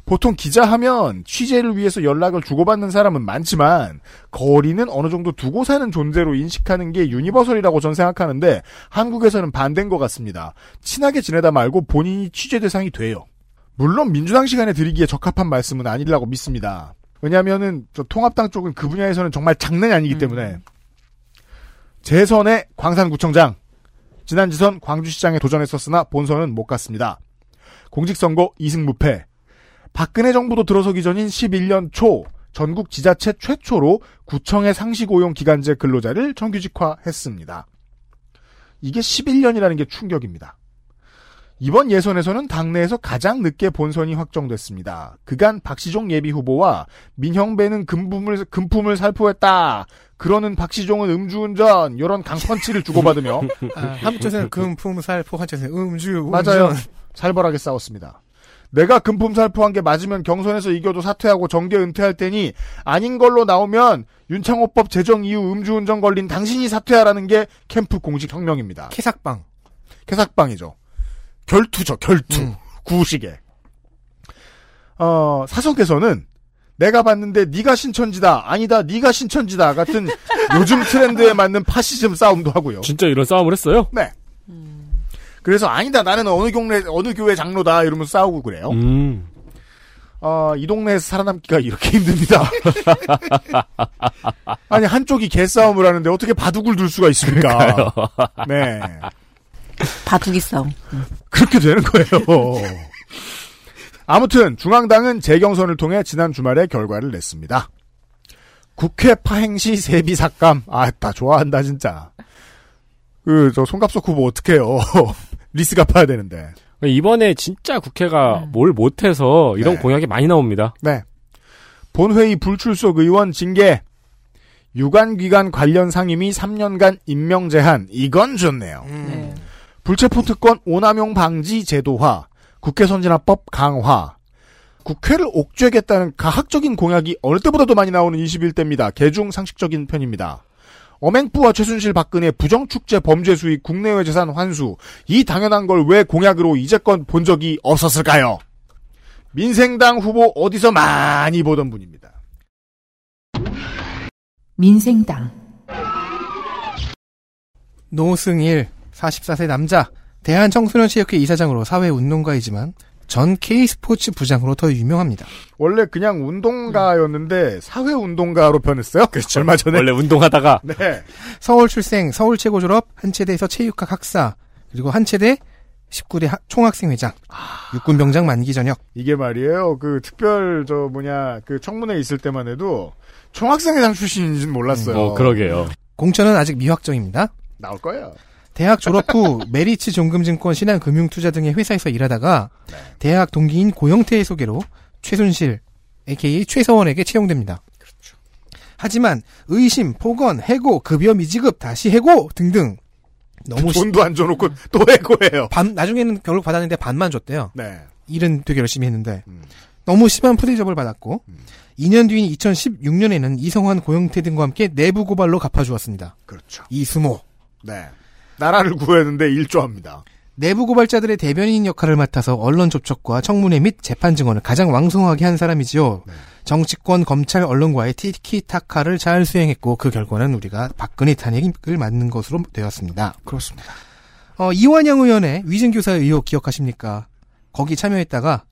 보통 기자하면 취재를 위해서 연락을 주고받는 사람은 많지만 거리는 어느 정도 두고 사는 존재로 인식하는 게 universal이라고 전 생각하는데 한국에서는 반대인 것 같습니다. 친하게 지내다 말고 본인이 취재 대상이 돼요. 물론 민주당 시간에 드리기에 적합한 말씀은 아니라고 믿습니다. 왜냐하면은 저 통합당 쪽은 그 분야에서는 정말 장난이 아니기 때문에 재선의 광산구청장 지난 지선 광주시장에 도전했었으나 본선은 못 갔습니다. 공직선거 2승 무패 박근혜 정부도 들어서기 전인 11년 초 전국 지자체 최초로 구청의 상시고용 기간제 근로자를 정규직화했습니다. 이게 11년이라는 게 충격입니다. 이번 예선에서는 당내에서 가장 늦게 본선이 확정됐습니다. 그간 박시종 예비 후보와 민형배는 금품을, 금품을 살포했다. 그러는 박시종은 음주운전, 이런 강펀치를 주고받으며. 아, 한쪽에서는 금품 살포, 한쪽에서는 음주, 운전. 맞아요. 살벌하게 싸웠습니다. 내가 금품 살포한 게 맞으면 경선에서 이겨도 사퇴하고 정계 은퇴할 테니 아닌 걸로 나오면 윤창호법 제정 이후 음주운전 걸린 당신이 사퇴하라는 게 캠프 공식 혁명입니다. 캐삭방. 캐삭방이죠. 결투죠, 결투. 음. 구식에. 어, 사석에서는 내가 봤는데 네가 신천지다, 아니다, 네가 신천지다 같은 요즘 트렌드에 맞는 파시즘 싸움도 하고요. 진짜 이런 싸움을 했어요? 네. 그래서 아니다, 나는 어느 교회 어느 교회 장로다 이러면서 싸우고 그래요. 음. 어, 이 동네에서 살아남기가 이렇게 힘듭니다. 아니 한쪽이 개싸움을 하는데 어떻게 바둑을 둘 수가 있습니까? 네. 바둑이 싸움. 그렇게 되는 거예요. 아무튼 중앙당은 재경선을 통해 지난 주말에 결과를 냈습니다. 국회 파행 시 세비 삭감. 아따 좋아한다 진짜. 그저 송갑석 후보 어떡해요. 리스 갚아야 되는데. 이번에 진짜 국회가 뭘 못해서 이런 네. 공약이 많이 나옵니다. 네. 본회의 불출석 의원 징계. 유관기관 관련 상임위 3년간 임명 제한. 이건 좋네요. 네. 불체포 특권 오남용 방지 제도화, 국회 선진화법 강화, 국회를 옥죄겠다는 가학적인 공약이 어느 때보다도 많이 나오는 21대입니다. 개중 상식적인 편입니다. 어맹부와 최순실 박근혜 부정축제 범죄 수익 국내외 재산 환수 이 당연한 걸 왜 공약으로 이제껏 본 적이 없었을까요? 민생당 후보 어디서 많이 보던 분입니다. 민생당 노승일 44세 남자 대한청소년체육회 이사장으로 사회운동가이지만 전 K스포츠 부장으로 더 유명합니다. 원래 그냥 운동가였는데 사회 운동가로 변했어요. 그렇죠. 얼마 전에. 원래 운동하다가 네. 서울 출생, 서울 최고 졸업, 한체대에서 체육학 학사, 그리고 한체대 19대 하- 총학생회장, 육군병장 만기 전역. 이게 말이에요. 그 특별 저 뭐냐 그 청문회 있을 때만 해도 총학생회장 출신인지는 몰랐어요. 어, 그러게요. 공천은 아직 미확정입니다. 나올 거예요. 대학 졸업 후 메리츠 종금증권 신한금융투자 등의 회사에서 일하다가 대학 동기인 고영태의 소개로 최순실, a.k.a. 최서원에게 채용됩니다. 하지만 의심, 폭언, 해고, 급여 미지급, 다시 해고 등등 너무 시- 돈도 안 줘놓고 또 해고해요. 반 나중에는 결국 받았는데 반만 줬대요. 네. 일은 되게 열심히 했는데 음. 너무 심한 푸대접을 받았고 2년 뒤인 2016년에는 이성환, 고영태 등과 함께 내부 고발로 갚아주었습니다. 그렇죠. 이수모 네. 나라를 구했는데 일조합니다. 내부 고발자들의 대변인 역할을 맡아서 언론 접촉과 청문회 및 재판 증언을 가장 왕성하게 한 사람이지요. 정치권, 검찰, 언론과의 티키타카를 잘 수행했고 그 결과는 우리가 박근혜 탄핵을 맞는 것으로 되었습니다. 그렇습니다. 어, 이완영 의원의 위증교사 의혹 기억하십니까? 거기 참여했다가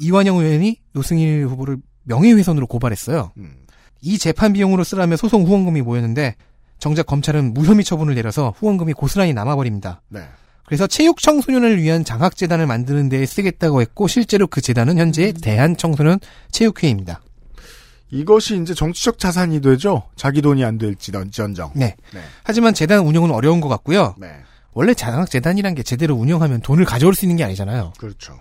이완영 의원이 노승일 후보를 명예훼손으로 고발했어요. 음. 이 재판 비용으로 쓰라며 소송 후원금이 모였는데 정작 검찰은 무혐의 처분을 내려서 후원금이 고스란히 남아버립니다. 네. 그래서 체육 청소년을 위한 장학 재단을 만드는 데 쓰겠다고 했고 실제로 그 재단은 현재 대한 청소년 체육회입니다. 이것이 이제 정치적 자산이 되죠. 자기 돈이 안 될지언정. 네. 네. 하지만 재단 운영은 어려운 것 같고요. 네. 원래 장학 재단이란 게 제대로 운영하면 돈을 가져올 수 있는 게 아니잖아요. 그렇죠.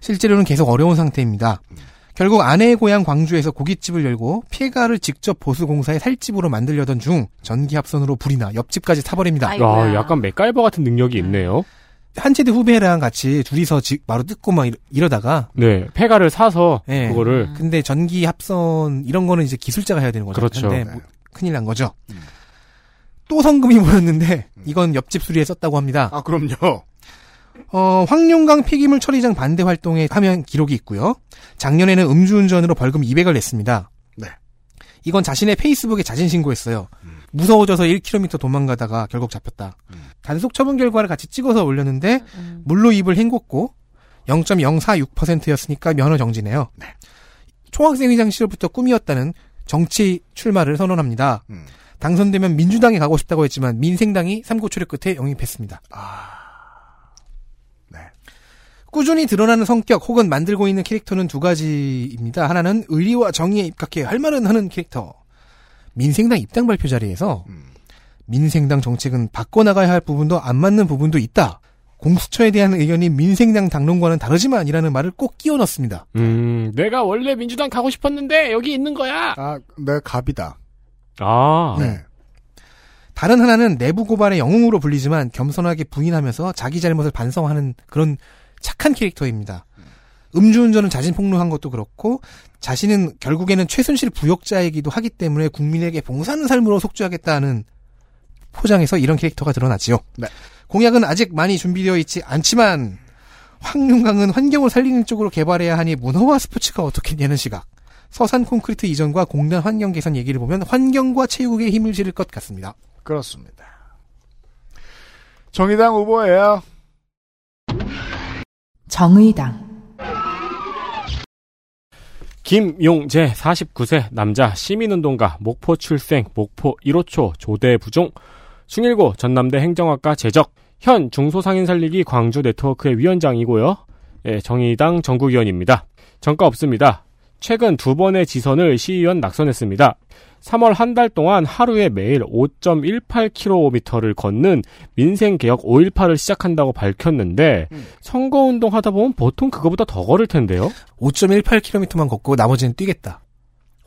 실제로는 계속 어려운 상태입니다. 결국 아내의 고향 광주에서 고깃집을 열고 폐가를 직접 보수공사에 살집으로 만들려던 중 전기합선으로 불이 나 옆집까지 타버립니다. 아, 약간 맥가이버 같은 능력이 있네요. 한체대 후배랑 같이 둘이서 집 마루 뜯고 막 이러- 이러 다가 네, 폐가를 사서 예. 그거를 근데 전기 합선 이런 거는 이제 기술자가 해야 되는 거죠. 그렇죠. 근데 네. 뭐 큰일 난 거죠. 또 성금이 모였는데 이건 옆집 수리에 썼다고 합니다. 아, 그럼요. 어, 황룡강 폐기물 처리장 반대 활동에 참여한 기록이 있고요. 작년에는 음주운전으로 벌금 200을 냈습니다. 네. 이건 자신의 페이스북에 자진 신고했어요. 무서워져서 1km 도망가다가 결국 잡혔다. 단속 처분 결과를 같이 찍어서 올렸는데 물로 입을 헹궜고 0.046%였으니까 면허 정지네요. 총학생 회장 시절부터 꿈이었다는 정치 출마를 선언합니다. 음. 당선되면 민주당에 가고 싶다고 했지만 민생당이 삼고초려 끝에 영입했습니다. 네. 꾸준히 드러나는 성격 혹은 만들고 있는 캐릭터는 두 가지입니다. 하나는 의리와 정의에 입각해 할 말은 하는 캐릭터. 민생당 입당 발표 자리에서 음. 민생당 정책은 바꿔나가야 할 부분도 안 맞는 부분도 있다. 공수처에 대한 의견이 민생당 당론과는 다르지만이라는 말을 꼭 끼워 넣습니다. 음, 내가 원래 민주당 가고 싶었는데 여기 있는 거야. 아, 내가 갑이다. 아, 네. 다른 하나는 내부 고발의 영웅으로 불리지만 겸손하게 부인하면서 자기 잘못을 반성하는 그런 착한 캐릭터입니다. 음주운전은 자진 폭로한 것도 그렇고 자신은 결국에는 최순실 부역자이기도 하기 때문에 국민에게 봉사하는 삶으로 속죄하겠다는 포장에서 이런 캐릭터가 드러나지요. 네. 공약은 아직 많이 준비되어 있지 않지만 황룡강은 환경을 살리는 쪽으로 개발해야 하니 문화와 스포츠가 어떻겠냐는 시각. 서산 콘크리트 이전과 공단 환경 개선 얘기를 보면 환경과 체육에 힘을 실을 것 같습니다. 그렇습니다. 정의당 후보예요. 정의당, 김용재 49세 남자 시민운동가 목포 출생 목포 1호초 조대 부종 숭일고 전남대 행정학과 재적 현 중소상인 살리기 광주 네트워크의 위원장이고요. 예, 정의당 전국위원입니다. 정가 없습니다. 최근 두 번의 지선을 시의원 낙선했습니다. 3월 한 달 동안 하루에 매일 5.18km를 걷는 민생개혁 5.18을 시작한다고 밝혔는데 선거운동 하다 보면 보통 그거보다 더 걸을 텐데요. 5.18km만 걷고 나머지는 뛰겠다.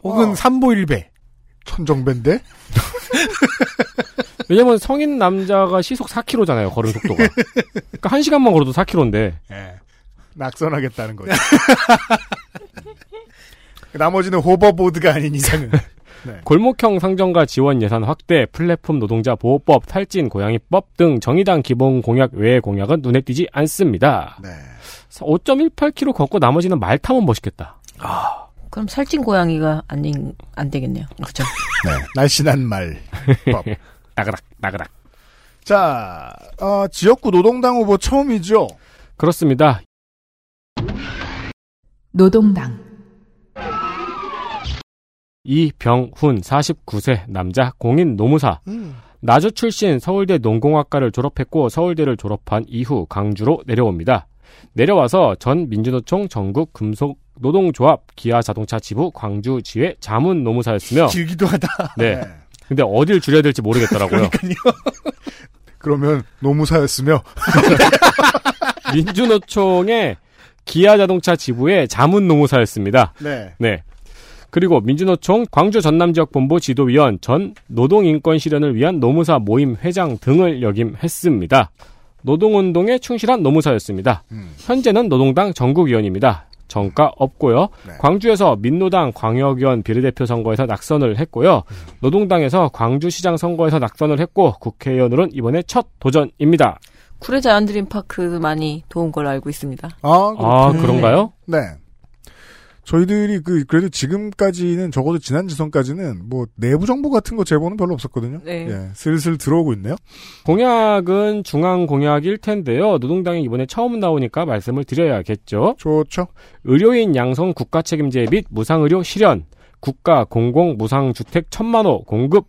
혹은 와. 삼보일배. 천정배인데? 왜냐면 성인 남자가 시속 4km잖아요, 걸음 속도가. 그러니까 1시간만 걸어도 4km인데. 예. 낙선하겠다는 거죠. 나머지는 호버보드가 아닌 이상은. 네. 골목형 상점과 지원 예산 확대, 플랫폼 노동자 보호법, 탈진 고양이법 등 정의당 기본 공약 외의 공약은 눈에 띄지 않습니다. 네. 5.18km 걷고 나머지는 말 타면 멋있겠다. 그럼 살찐 고양이가 안, 되, 안 되겠네요. 그렇죠. 네. 날씬한 말. 법. 나그락, 나그락. 자, 어, 지역구 노동당 후보 처음이죠? 그렇습니다. 노동당, 이병훈 49세 남자 공인 노무사. 나주 출신 서울대 농공학과를 졸업했고 서울대를 졸업한 이후 강주로 내려옵니다. 내려와서 전 민주노총 전국 금속 노동조합 기아 자동차 지부 광주 지회 자문 노무사였으며 길기도 하다. 네. 근데 어딜 줄여야 될지 모르겠더라고요. 그러면 노무사였으며 민주노총의 기아 자동차 지부의 자문 노무사였습니다. 네. 네. 그리고 민주노총 광주 전남 지역 본부 지도위원 전 노동인권 실현을 위한 노무사 모임 회장 등을 역임했습니다. 노동운동에 충실한 노무사였습니다. 음. 현재는 노동당 전국위원입니다. 정가 없고요. 네. 광주에서 민노당 광역위원 비례대표 선거에서 낙선을 했고요. 노동당에서 광주시장 선거에서 낙선을 했고 국회의원으로는 이번에 첫 도전입니다. 구례 자연드림파크 많이 도운 걸로 알고 있습니다. 아, 아, 그렇군요. 그런가요? 네. 저희들이 그 그래도 지금까지는 적어도 지난 지선까지는 뭐 내부 정보 같은 거 제보는 별로 없었거든요. 네. 예, 슬슬 들어오고 있네요. 공약은 중앙 공약일 텐데요. 노동당이 이번에 처음 나오니까 말씀을 드려야겠죠. 좋죠. 의료인 양성 국가 책임제 및 무상의료 실현, 국가 공공 무상 주택 천만 호 공급,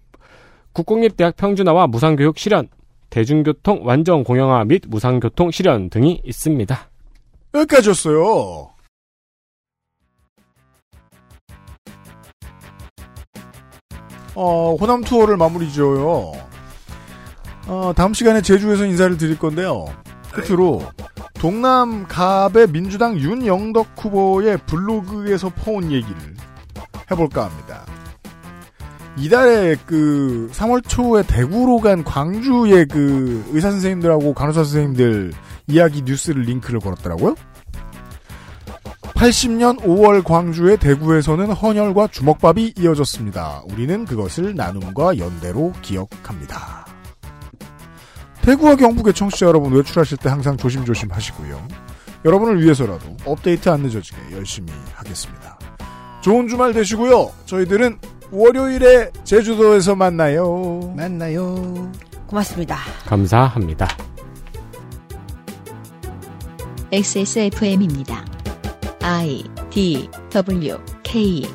국공립대학 평준화와 무상교육 실현, 대중교통 완전 공영화 및 무상교통 실현 등이 있습니다. 여기까지였어요. 어, 호남 투어를 마무리 지어요. 어, 다음 시간에 제주에서 인사를 드릴 건데요. 끝으로 동남 갑의 민주당 윤영덕 후보의 블로그에서 퍼온 얘기를 해볼까 합니다. 이달에 그 3월 초에 대구로 간 광주의 그 의사 선생님들하고 간호사 선생님들 이야기 뉴스를 링크를 걸었더라고요. 80년 5월 광주의 대구에서는 헌혈과 주먹밥이 이어졌습니다. 우리는 그것을 나눔과 연대로 기억합니다. 대구와 경북의 청취자 여러분 외출하실 때 항상 조심조심 하시고요. 여러분을 위해서라도 업데이트 안 늦어지게 열심히 하겠습니다. 좋은 주말 되시고요. 저희들은 월요일에 제주도에서 만나요. 만나요. 고맙습니다. 감사합니다. XSFM입니다. I D W K